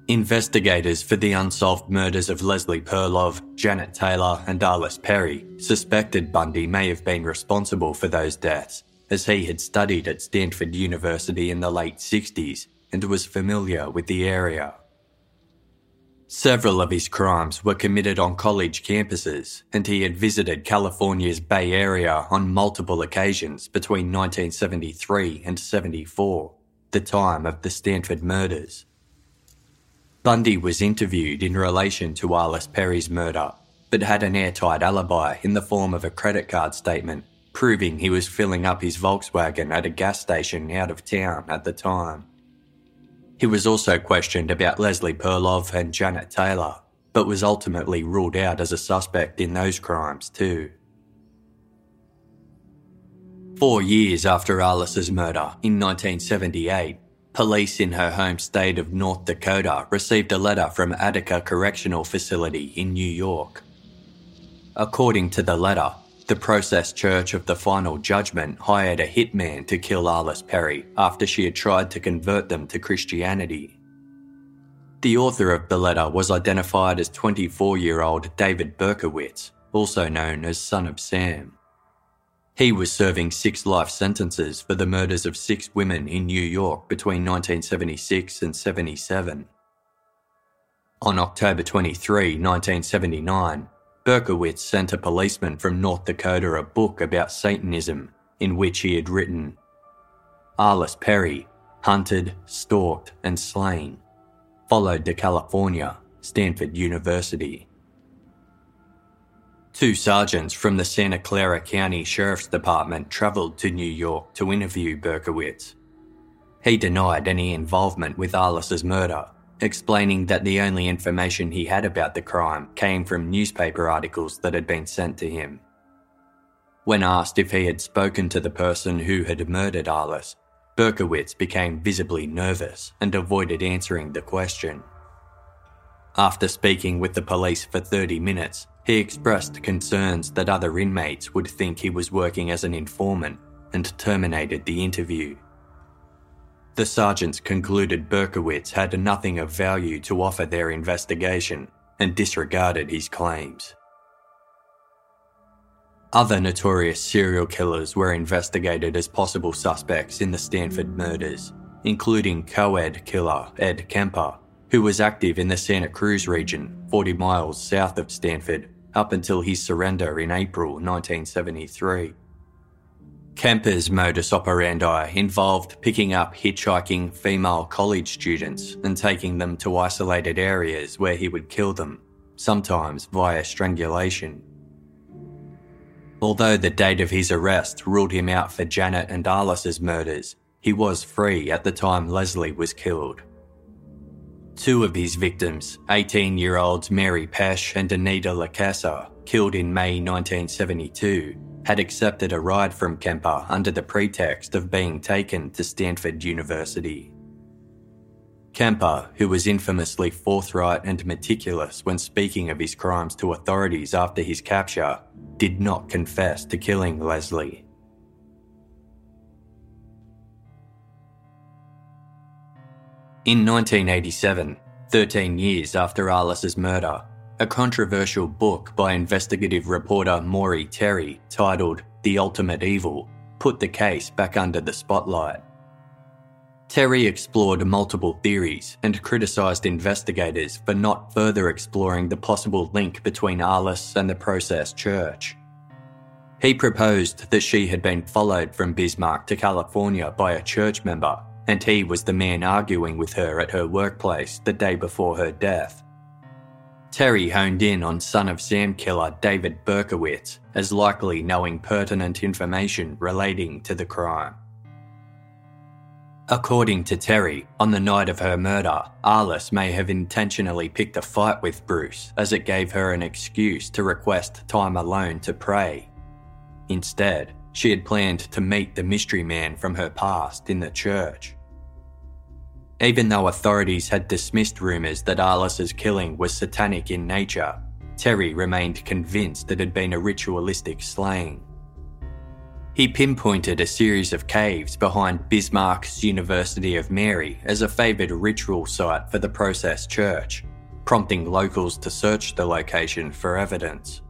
Investigators for the unsolved murders of Leslie Perlov, Janet Taylor, and Arlis Perry suspected Bundy may have been responsible for those deaths, as he had studied at Stanford University in the late 60s and was familiar with the area. Several of his crimes were committed on college campuses, and he had visited California's Bay Area on multiple occasions between 1973 and 74, the time of the Stanford murders. Bundy was interviewed in relation to Arlis Perry's murder, but had an airtight alibi in the form of a credit card statement proving he was filling up his Volkswagen at a gas station out of town at the time. He was also questioned about Leslie Perlov and Janet Taylor, but was ultimately ruled out as a suspect in those crimes too. Four years after Arlis's murder, in 1978, police in her home state of North Dakota received a letter from Attica Correctional Facility in New York. According to the letter, the Process Church of the Final Judgment hired a hitman to kill Arlis Perry after she had tried to convert them to Christianity. The author of the letter was identified as 24 year old David Berkowitz, also known as Son of Sam. He was serving six life sentences for the murders of six women in New York between 1976 and 77. On October 23, 1979, Berkowitz sent a policeman from North Dakota a book about Satanism in which he had written Arlis Perry, hunted, stalked, and slain, followed to California, Stanford University. Two sergeants from the Santa Clara County Sheriff's Department travelled to New York to interview Berkowitz. He denied any involvement with Arlis's murder explaining that the only information he had about the crime came from newspaper articles that had been sent to him. When asked if he had spoken to the person who had murdered Arlis, Berkowitz became visibly nervous and avoided answering the question. After speaking with the police for 30 minutes, he expressed concerns that other inmates would think he was working as an informant and terminated the interview. The sergeants concluded Berkowitz had nothing of value to offer their investigation and disregarded his claims. Other notorious serial killers were investigated as possible suspects in the Stanford murders, including co ed killer Ed Kemper, who was active in the Santa Cruz region, 40 miles south of Stanford, up until his surrender in April 1973. Kemper's modus operandi involved picking up hitchhiking female college students and taking them to isolated areas where he would kill them, sometimes via strangulation. Although the date of his arrest ruled him out for Janet and Arlis's murders, he was free at the time Leslie was killed. Two of his victims, 18 year olds Mary Pesce and Anita Luchessa, killed in May 1972, had accepted a ride from Kemper under the pretext of being taken to Stanford University. Kemper, who was infamously forthright and meticulous when speaking of his crimes to authorities after his capture, did not confess to killing Leslie. In 1987, 13 years after Arlis's murder, a controversial book by investigative reporter Maury Terry titled The Ultimate Evil put the case back under the spotlight. Terry explored multiple theories and criticised investigators for not further exploring the possible link between Arlis and the Process Church. He proposed that she had been followed from Bismarck to California by a church member, and he was the man arguing with her at her workplace the day before her death. Terry honed in on son of Sam killer David Berkowitz as likely knowing pertinent information relating to the crime. According to Terry, on the night of her murder, Arlis may have intentionally picked a fight with Bruce as it gave her an excuse to request time alone to pray. Instead, she had planned to meet the mystery man from her past in the church. Even though authorities had dismissed rumours that Arlis's killing was satanic in nature, Terry remained convinced it had been a ritualistic slaying. He pinpointed a series of caves behind Bismarck's University of Mary as a favoured ritual site for the Process Church, prompting locals to search the location for evidence.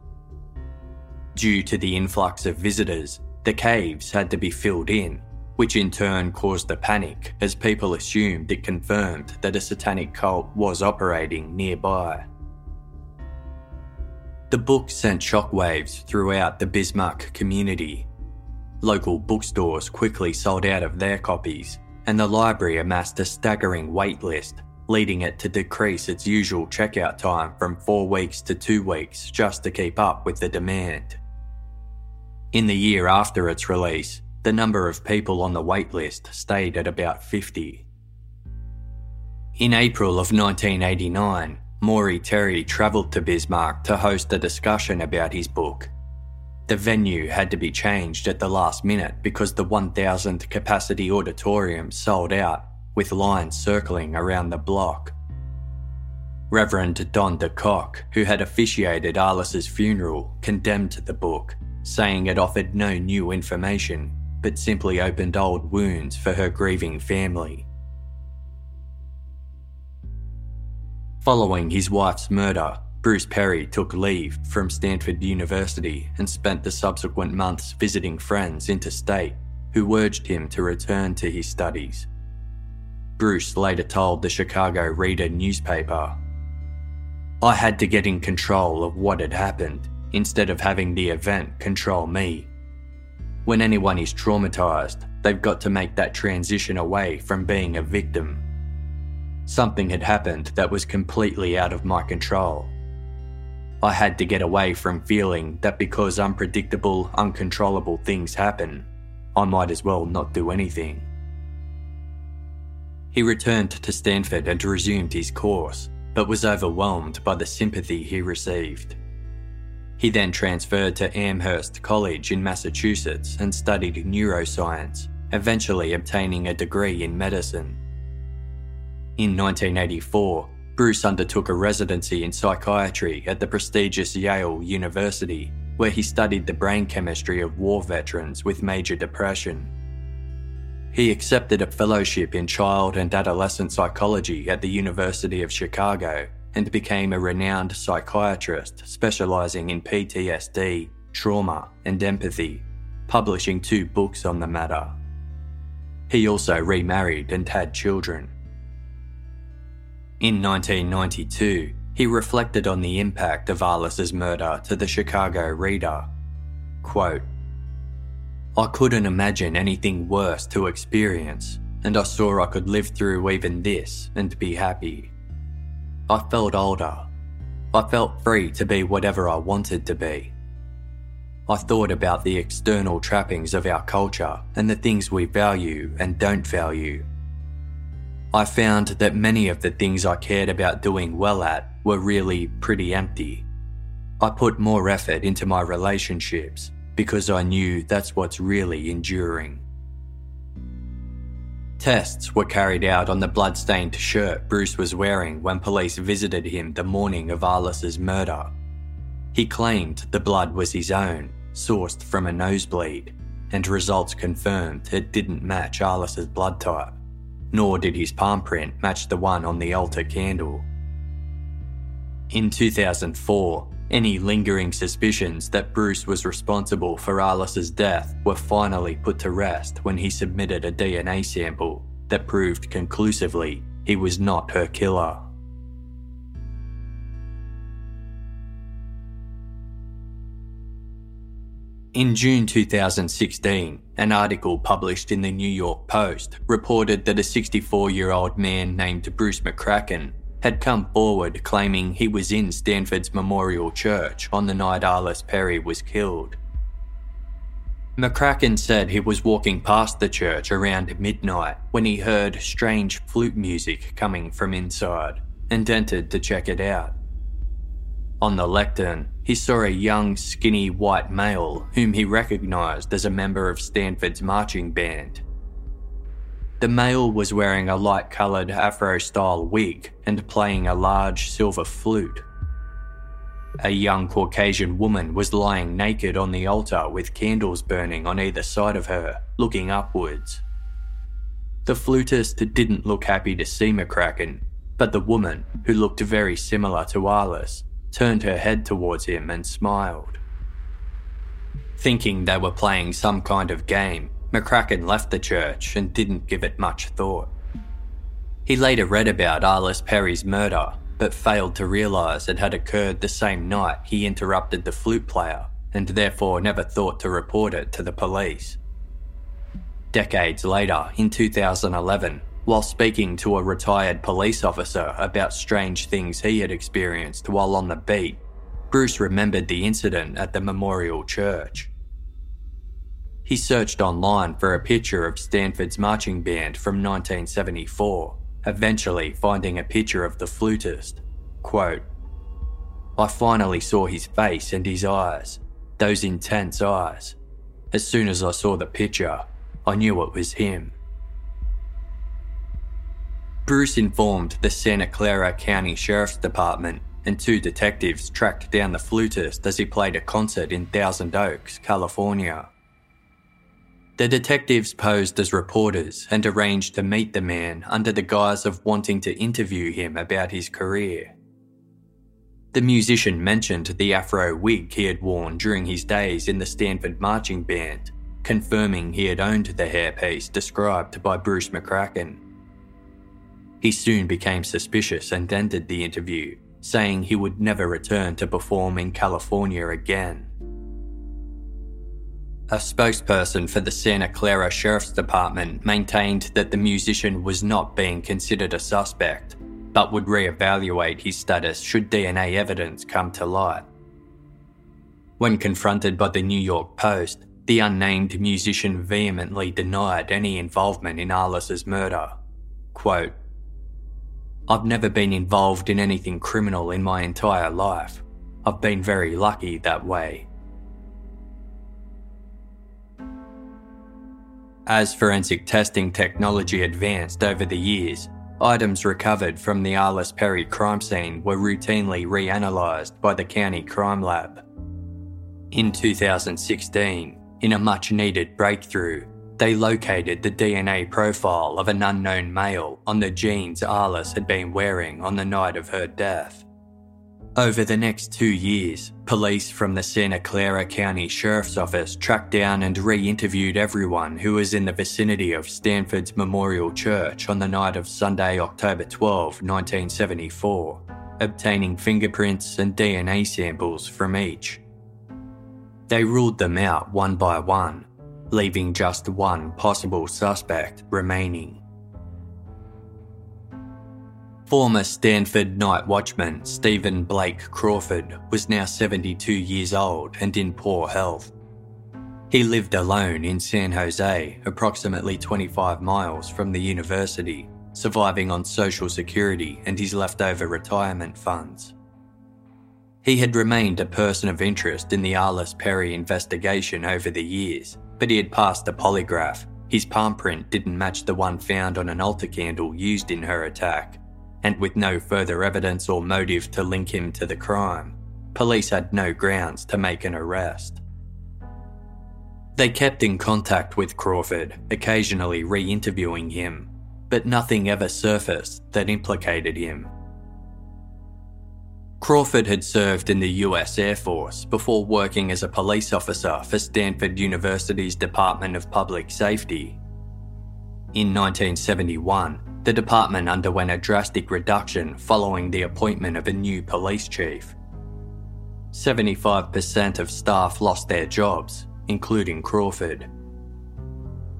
Due to the influx of visitors, the caves had to be filled in, which in turn caused a panic as people assumed it confirmed that a satanic cult was operating nearby. The book sent shockwaves throughout the Bismarck community Local bookstores quickly sold out of their copies, and the library amassed a staggering waitlist, leading it to decrease its usual checkout time from four weeks to two weeks just to keep up with the demand. In the year after its release, the number of people on the waitlist stayed at about 50. In April of 1989, Maury Terry travelled to Bismarck to host a discussion about his book the venue had to be changed at the last minute because the 1,000 capacity auditorium sold out, with lines circling around the block. Reverend Don DeCock, who had officiated Arlis's funeral, condemned the book, saying it offered no new information, but simply opened old wounds for her grieving family. Following his wife's murder, Bruce Perry took leave from Stanford University and spent the subsequent months visiting friends interstate who urged him to return to his studies. Bruce later told the Chicago Reader newspaper I had to get in control of what had happened instead of having the event control me. When anyone is traumatized, they've got to make that transition away from being a victim. Something had happened that was completely out of my control I had to get away from feeling that because unpredictable, uncontrollable things happen, I might as well not do anything. He returned to Stanford and resumed his course, but was overwhelmed by the sympathy he received. He then transferred to Amherst College in Massachusetts and studied neuroscience, eventually obtaining a degree in medicine. In 1984, Bruce undertook a residency in psychiatry at the prestigious Yale University, where he studied the brain chemistry of war veterans with major depression. He accepted a fellowship in child and adolescent psychology at the University of Chicago and became a renowned psychiatrist specializing in PTSD, trauma, and empathy, publishing two books on the matter. He also remarried and had children. In 1992, he reflected on the impact of Arlis's murder to the Chicago Reader. Quote, I couldn't imagine anything worse to experience, and I saw I could live through even this and be happy. I felt older. I felt free to be whatever I wanted to be. I thought about the external trappings of our culture and the things we value and don't value. I found that many of the things I cared about doing well at were really pretty empty. I put more effort into my relationships because I knew that's what's really enduring. Tests were carried out on the blood-stained shirt Bruce was wearing when police visited him the morning of Arlis's murder. He claimed the blood was his own, sourced from a nosebleed, and results confirmed it didn't match Arlis's blood type, nor did his palm print match the one on the altar candle. In 2004, any lingering suspicions that Bruce was responsible for Arlis's death were finally put to rest when he submitted a DNA sample that proved conclusively he was not her killer. In June 2016, an article published in the New York Post reported that a 64 year old man named Bruce McCracken had come forward claiming he was in Stanford's Memorial Church on the night Arlis Perry was killed. McCracken said he was walking past the church around midnight when he heard strange flute music coming from inside and entered to check it out. On the lectern, he saw a young, skinny white male whom he recognised as a member of Stanford's marching band. The male was wearing a light coloured afro style wig and playing a large silver flute. A young Caucasian woman was lying naked on the altar with candles burning on either side of her, looking upwards. The flutist didn't look happy to see McCracken, but the woman, who looked very similar to Arlis, turned her head towards him and smiled. Thinking they were playing some kind of game, McCracken left the church and didn't give it much thought. He later read about Arlis Perry's murder, but failed to realise it had occurred the same night he interrupted the flute player, and therefore never thought to report it to the police. Decades later, in 2011, while speaking to a retired police officer about strange things he had experienced while on the beat, Bruce remembered the incident at the Memorial Church. He searched online for a picture of Stanford's marching band from 1974, eventually finding a picture of the flutist. Quote, I finally saw his face and his eyes, those intense eyes. As soon as I saw the picture, I knew it was him. Bruce informed the Santa Clara County Sheriff's Department, and two detectives tracked down the flutist as he played a concert in Thousand Oaks, California. The detectives posed as reporters and arranged to meet the man under the guise of wanting to interview him about his career. The musician mentioned the afro wig he had worn during his days in the Stanford Marching Band, confirming he had owned the hairpiece described by Bruce McCracken. He soon became suspicious and ended the interview, saying he would never return to perform in California again. A spokesperson for the Santa Clara Sheriff's Department maintained that the musician was not being considered a suspect, but would re-evaluate his status should DNA evidence come to light. When confronted by the New York Post, the unnamed musician vehemently denied any involvement in Arlis's murder. Quote, I've never been involved in anything criminal in my entire life. I've been very lucky that way. As forensic testing technology advanced over the years, items recovered from the Arlis Perry crime scene were routinely reanalysed by the County Crime Lab. In 2016, in a much needed breakthrough, they located the DNA profile of an unknown male on the jeans Arlis had been wearing on the night of her death. Over the next two years, police from the Santa Clara County Sheriff's Office tracked down and re interviewed everyone who was in the vicinity of Stanford's Memorial Church on the night of Sunday, October 12, 1974, obtaining fingerprints and DNA samples from each. They ruled them out one by one, leaving just one possible suspect remaining. Former Stanford night watchman Stephen Blake Crawford was now 72 years old and in poor health. He lived alone in San Jose, approximately 25 miles from the university, surviving on Social Security and his leftover retirement funds. He had remained a person of interest in the Arlis Perry investigation over the years, but he had passed a polygraph. His palm print didn't match the one found on an altar candle used in her attack and with no further evidence or motive to link him to the crime, police had no grounds to make an arrest. They kept in contact with Crawford, occasionally re interviewing him, but nothing ever surfaced that implicated him. Crawford had served in the US Air Force before working as a police officer for Stanford University's Department of Public Safety. In 1971, the department underwent a drastic reduction following the appointment of a new police chief. 75% of staff lost their jobs, including Crawford.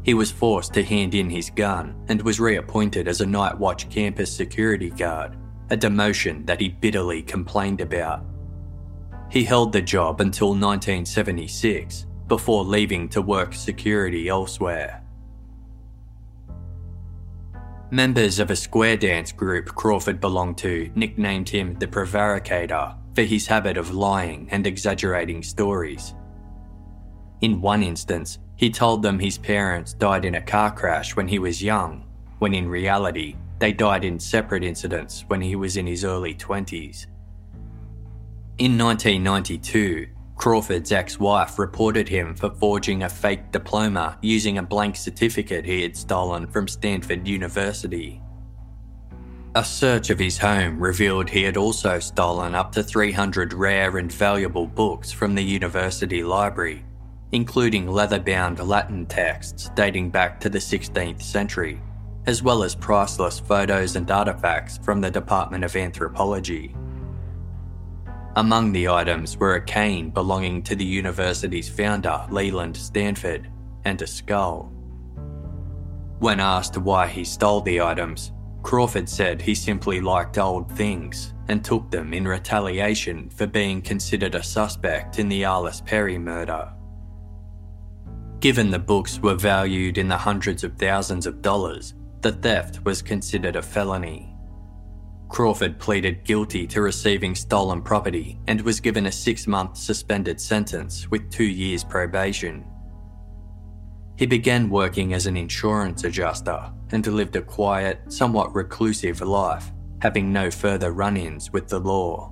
He was forced to hand in his gun and was reappointed as a night watch campus security guard, a demotion that he bitterly complained about. He held the job until 1976 before leaving to work security elsewhere. Members of a square dance group Crawford belonged to nicknamed him the Prevaricator for his habit of lying and exaggerating stories. In one instance, he told them his parents died in a car crash when he was young, when in reality, they died in separate incidents when he was in his early 20s. In 1992, Crawford's ex wife reported him for forging a fake diploma using a blank certificate he had stolen from Stanford University. A search of his home revealed he had also stolen up to 300 rare and valuable books from the university library, including leather bound Latin texts dating back to the 16th century, as well as priceless photos and artifacts from the Department of Anthropology. Among the items were a cane belonging to the university's founder, Leland Stanford, and a skull. When asked why he stole the items, Crawford said he simply liked old things and took them in retaliation for being considered a suspect in the Arlis Perry murder. Given the books were valued in the hundreds of thousands of dollars, the theft was considered a felony. Crawford pleaded guilty to receiving stolen property and was given a six month suspended sentence with two years probation. He began working as an insurance adjuster and lived a quiet, somewhat reclusive life, having no further run ins with the law.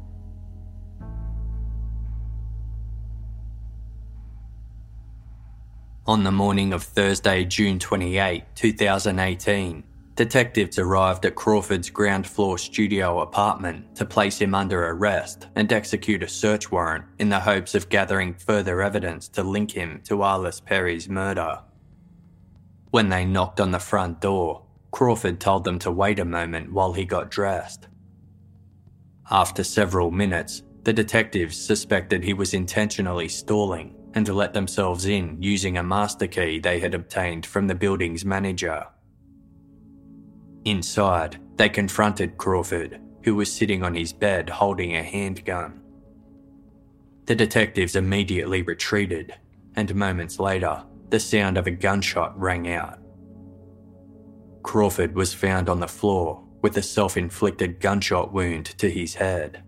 On the morning of Thursday, June 28, 2018, Detectives arrived at Crawford's ground floor studio apartment to place him under arrest and execute a search warrant in the hopes of gathering further evidence to link him to Arlis Perry's murder. When they knocked on the front door, Crawford told them to wait a moment while he got dressed. After several minutes, the detectives suspected he was intentionally stalling and let themselves in using a master key they had obtained from the building's manager. Inside, they confronted Crawford, who was sitting on his bed holding a handgun. The detectives immediately retreated, and moments later, the sound of a gunshot rang out. Crawford was found on the floor with a self inflicted gunshot wound to his head.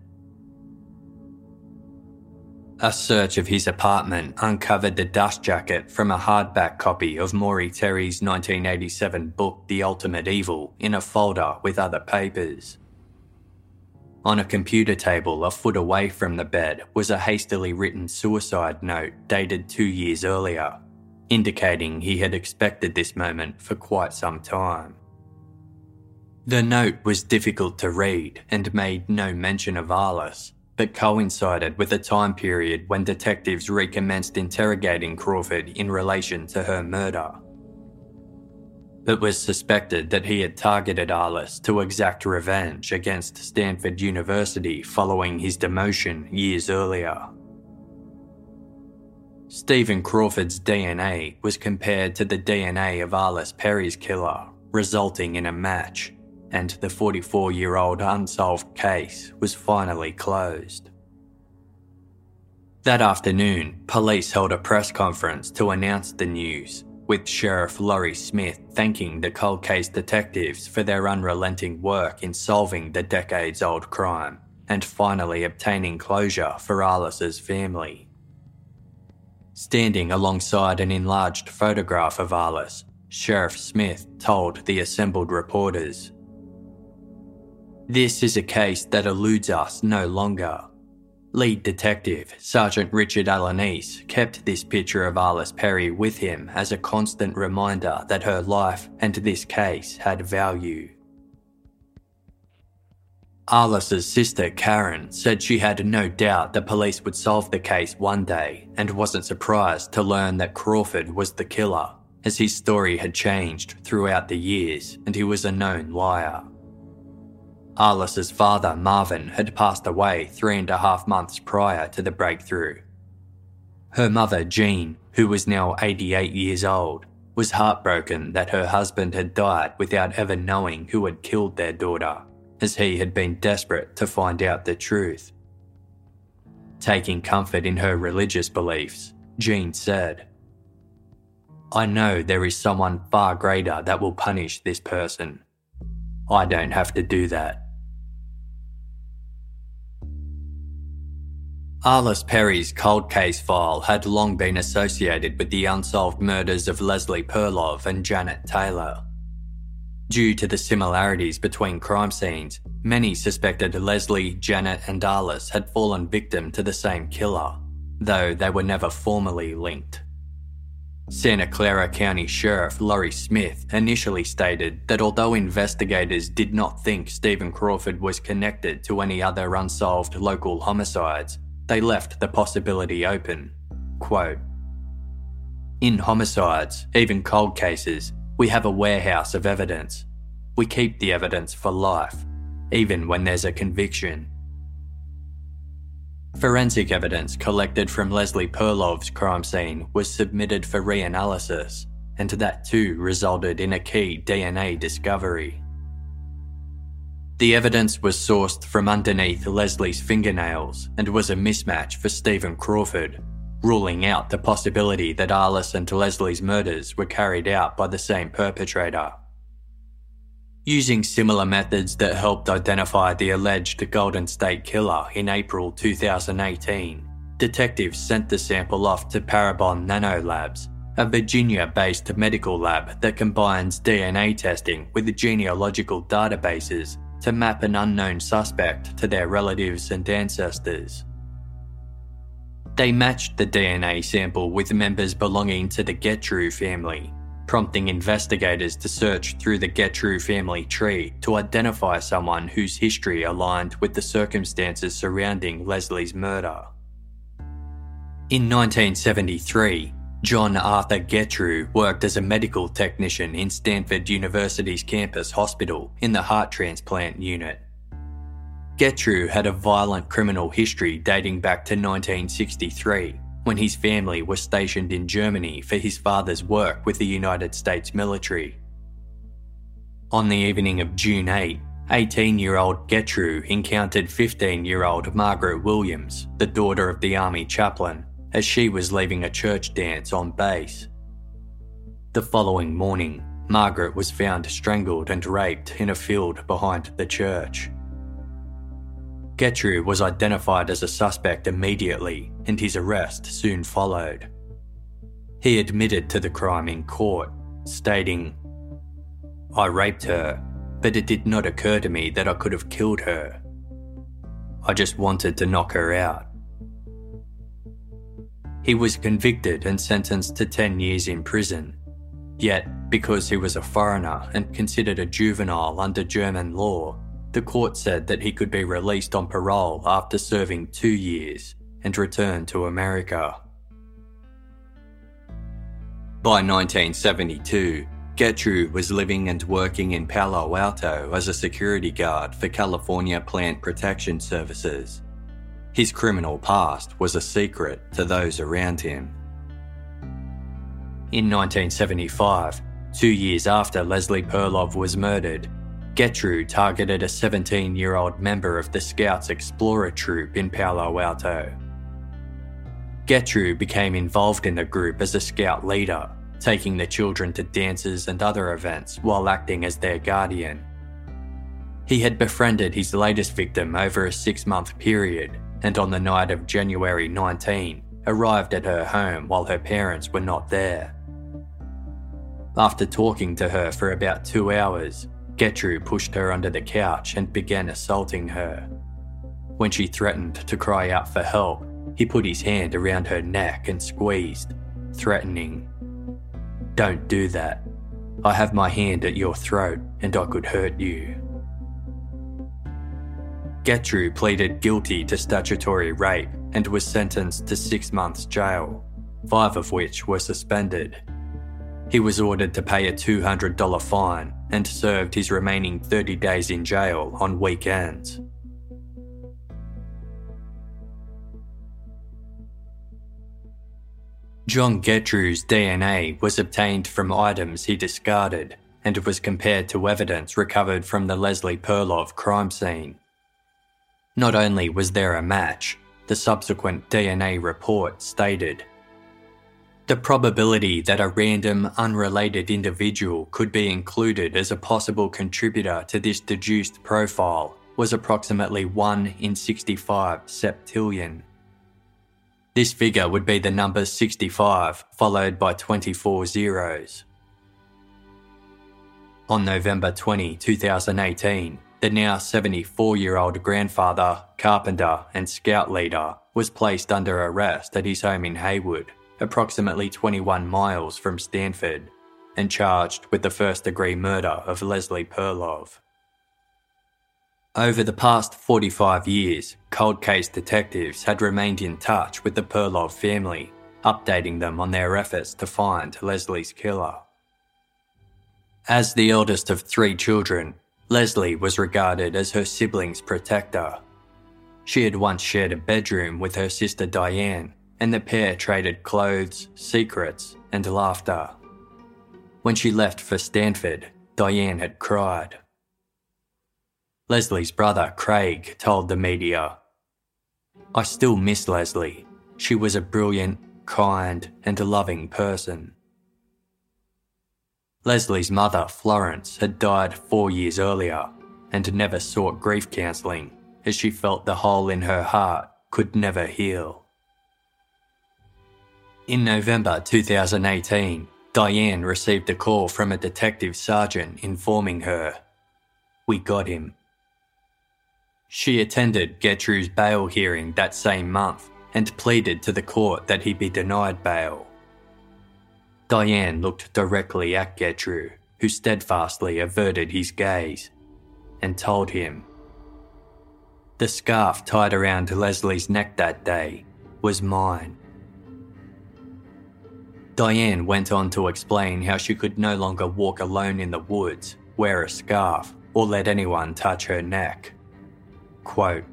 A search of his apartment uncovered the dust jacket from a hardback copy of Maury Terry's 1987 book The Ultimate Evil in a folder with other papers. On a computer table a foot away from the bed was a hastily written suicide note dated two years earlier, indicating he had expected this moment for quite some time. The note was difficult to read and made no mention of Arlis, but coincided with a time period when detectives recommenced interrogating Crawford in relation to her murder. It was suspected that he had targeted Arlis to exact revenge against Stanford University following his demotion years earlier. Stephen Crawford's DNA was compared to the DNA of Arlis Perry's killer, resulting in a match and the 44 year old unsolved case was finally closed. That afternoon, police held a press conference to announce the news, with Sheriff Laurie Smith thanking the cold case detectives for their unrelenting work in solving the decades old crime and finally obtaining closure for Arlis's family. Standing alongside an enlarged photograph of Arlis, Sheriff Smith told the assembled reporters this is a case that eludes us no longer. Lead detective Sergeant Richard Alanese kept this picture of Arlis Perry with him as a constant reminder that her life and this case had value. Arlis's sister Karen said she had no doubt the police would solve the case one day and wasn't surprised to learn that Crawford was the killer, as his story had changed throughout the years and he was a known liar. Arlis's father, Marvin, had passed away three and a half months prior to the breakthrough. Her mother, Jean, who was now 88 years old, was heartbroken that her husband had died without ever knowing who had killed their daughter, as he had been desperate to find out the truth. Taking comfort in her religious beliefs, Jean said, I know there is someone far greater that will punish this person. I don't have to do that. Arlis Perry's cold case file had long been associated with the unsolved murders of Leslie Perlov and Janet Taylor. Due to the similarities between crime scenes, many suspected Leslie, Janet, and Arlis had fallen victim to the same killer, though they were never formally linked. Santa Clara County Sheriff Laurie Smith initially stated that although investigators did not think Stephen Crawford was connected to any other unsolved local homicides, they left the possibility open. Quote In homicides, even cold cases, we have a warehouse of evidence. We keep the evidence for life, even when there's a conviction. Forensic evidence collected from Leslie Perlov's crime scene was submitted for reanalysis, and that too resulted in a key DNA discovery. The evidence was sourced from underneath Leslie's fingernails and was a mismatch for Stephen Crawford, ruling out the possibility that Arlis and Leslie's murders were carried out by the same perpetrator. Using similar methods that helped identify the alleged Golden State Killer in April 2018, detectives sent the sample off to Parabon Nanolabs, a Virginia based medical lab that combines DNA testing with genealogical databases to map an unknown suspect to their relatives and ancestors. They matched the DNA sample with members belonging to the Getreu family, prompting investigators to search through the Getreu family tree to identify someone whose history aligned with the circumstances surrounding Leslie's murder. In 1973, John Arthur Getreu worked as a medical technician in Stanford University's campus hospital in the heart transplant unit. Getreu had a violent criminal history dating back to 1963 when his family was stationed in Germany for his father's work with the United States military. On the evening of June 8, 18 year old Getreu encountered 15 year old Margaret Williams, the daughter of the Army chaplain, as she was leaving a church dance on base. The following morning, Margaret was found strangled and raped in a field behind the church. Getreu was identified as a suspect immediately, and his arrest soon followed. He admitted to the crime in court, stating, I raped her, but it did not occur to me that I could have killed her. I just wanted to knock her out. He was convicted and sentenced to 10 years in prison. Yet, because he was a foreigner and considered a juvenile under German law, the court said that he could be released on parole after serving two years and return to America. By 1972, Getreu was living and working in Palo Alto as a security guard for California Plant Protection Services. His criminal past was a secret to those around him. In 1975, two years after Leslie Perlov was murdered, Getreu targeted a 17 year old member of the Scouts Explorer Troop in Palo Alto. Getreu became involved in the group as a scout leader, taking the children to dances and other events while acting as their guardian. He had befriended his latest victim over a six month period, and on the night of January 19, arrived at her home while her parents were not there. After talking to her for about two hours, Getreu pushed her under the couch and began assaulting her. When she threatened to cry out for help, he put his hand around her neck and squeezed, threatening, Don't do that. I have my hand at your throat and I could hurt you. Getreu pleaded guilty to statutory rape and was sentenced to six months jail, five of which were suspended. He was ordered to pay a $200 fine and served his remaining 30 days in jail on weekends. John Getreu's DNA was obtained from items he discarded and was compared to evidence recovered from the Leslie Perlov crime scene. Not only was there a match, the subsequent DNA report stated the probability that a random, unrelated individual could be included as a possible contributor to this deduced profile was approximately 1 in 65 septillion. This figure would be the number 65 followed by 24 zeros. On November 20, 2018, the now 74 year old grandfather, carpenter, and scout leader was placed under arrest at his home in Hayward approximately 21 miles from Stanford, and charged with the first degree murder of Leslie Perlov. Over the past 45 years, cold case detectives had remained in touch with the Perlov family, updating them on their efforts to find Leslie's killer. As the eldest of three children, Leslie was regarded as her siblings' protector. She had once shared a bedroom with her sister Diane, and the pair traded clothes, secrets, and laughter. When she left for Stanford, Diane had cried. Leslie's brother, Craig, told the media I still miss Leslie. She was a brilliant, kind, and loving person. Leslie's mother, Florence, had died four years earlier and never sought grief counselling as she felt the hole in her heart could never heal. In November 2018, Diane received a call from a detective sergeant informing her, We got him. She attended Getreu's bail hearing that same month and pleaded to the court that he be denied bail. Diane looked directly at Getreu, who steadfastly averted his gaze, and told him, The scarf tied around Leslie's neck that day was mine. Diane went on to explain how she could no longer walk alone in the woods, wear a scarf, or let anyone touch her neck. Quote,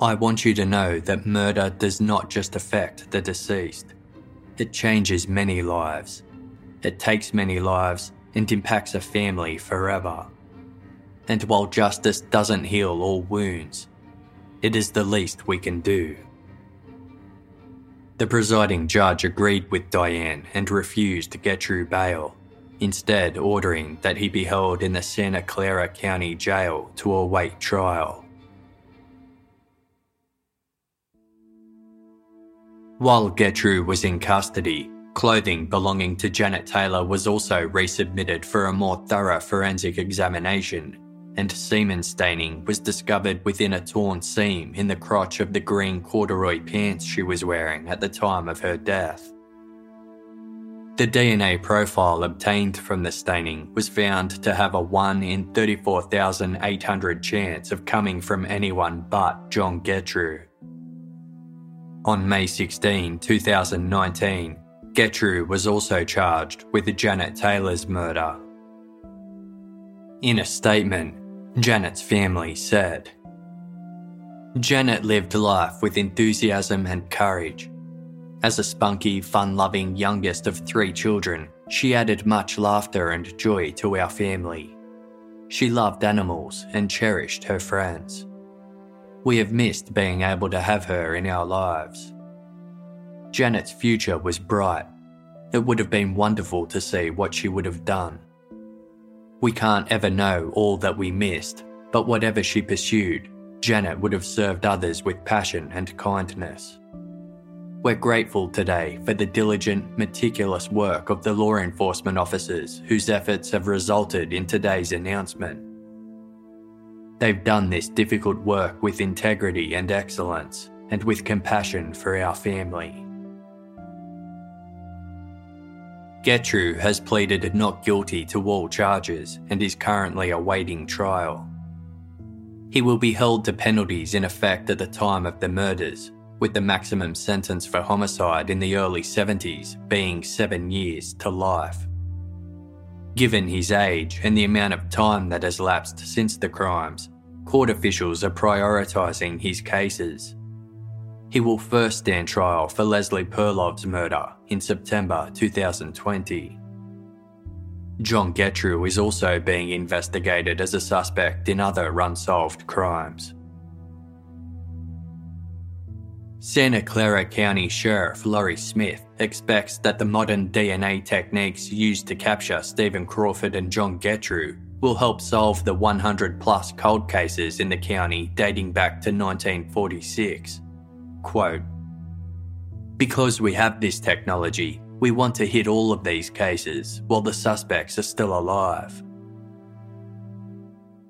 I want you to know that murder does not just affect the deceased. It changes many lives. It takes many lives and impacts a family forever. And while justice doesn't heal all wounds, it is the least we can do. The presiding judge agreed with Diane and refused to get Getreu bail, instead, ordering that he be held in the Santa Clara County Jail to await trial. While Getreu was in custody, clothing belonging to Janet Taylor was also resubmitted for a more thorough forensic examination, and semen staining was discovered within a torn seam in the crotch of the green corduroy pants she was wearing at the time of her death. The DNA profile obtained from the staining was found to have a 1 in 34,800 chance of coming from anyone but John Getreu. On May 16, 2019, Getreu was also charged with Janet Taylor's murder. In a statement, Janet's family said Janet lived life with enthusiasm and courage as a spunky, fun loving youngest of three children, she added much laughter and joy to our family. She loved animals and cherished her friends. We have missed being able to have her in our lives. Janet's future was bright. It would have been wonderful to see what she would have done. We can't ever know all that we missed, but whatever she pursued, Janet would have served others with passion and kindness. We're grateful today for the diligent, meticulous work of the law enforcement officers whose efforts have resulted in today's announcement. They've done this difficult work with integrity and excellence, and with compassion for our family. Getreu has pleaded not guilty to all charges and is currently awaiting trial. He will be held to penalties in effect at the time of the murders, with the maximum sentence for homicide in the early 70s being seven years to life. Given his age and the amount of time that has lapsed since the crimes, court officials are prioritising his cases. He will first stand trial for Leslie Perlov's murder in September 2020. John Getreu is also being investigated as a suspect in other unsolved crimes. Santa Clara County Sheriff Laurie Smith expects that the modern DNA techniques used to capture Stephen Crawford and John Getreu will help solve the 100 plus cold cases in the county dating back to 1946. Quote Because we have this technology, we want to hit all of these cases while the suspects are still alive.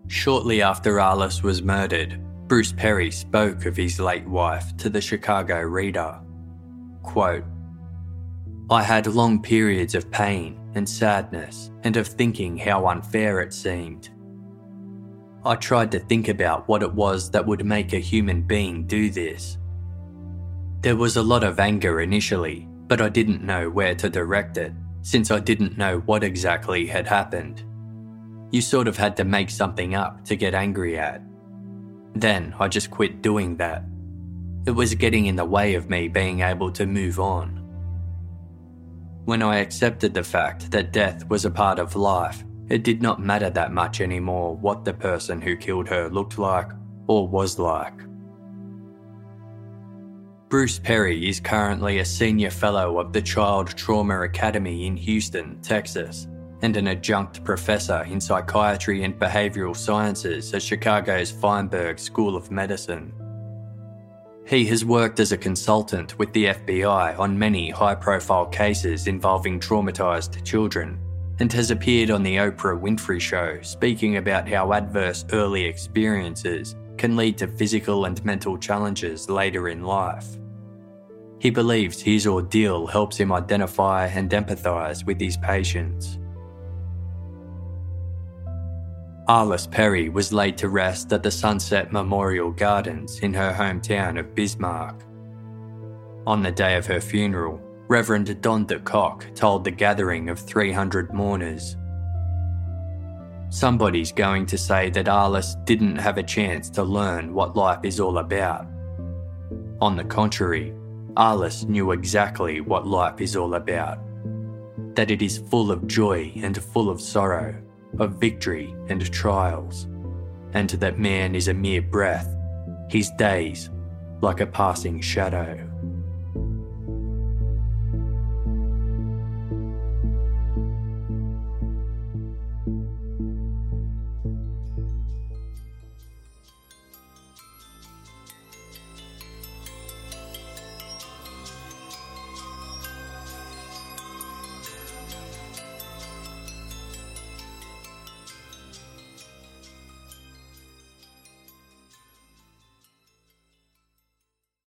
Shortly after Arlis was murdered, Bruce Perry spoke of his late wife to the Chicago Reader. Quote, I had long periods of pain and sadness and of thinking how unfair it seemed. I tried to think about what it was that would make a human being do this. There was a lot of anger initially, but I didn't know where to direct it, since I didn't know what exactly had happened. You sort of had to make something up to get angry at. Then I just quit doing that. It was getting in the way of me being able to move on. When I accepted the fact that death was a part of life, it did not matter that much anymore what the person who killed her looked like or was like. Bruce Perry is currently a senior fellow of the Child Trauma Academy in Houston, Texas, and an adjunct professor in psychiatry and behavioural sciences at Chicago's Feinberg School of Medicine. He has worked as a consultant with the FBI on many high profile cases involving traumatised children and has appeared on The Oprah Winfrey Show speaking about how adverse early experiences can lead to physical and mental challenges later in life. He believes his ordeal helps him identify and empathise with his patients. Arlis Perry was laid to rest at the Sunset Memorial Gardens in her hometown of Bismarck. On the day of her funeral, Reverend Don DeCock told the gathering of 300 mourners Somebody's going to say that Arlis didn't have a chance to learn what life is all about. On the contrary, Arlis knew exactly what life is all about that it is full of joy and full of sorrow of victory and trials, and that man is a mere breath, his days like a passing shadow.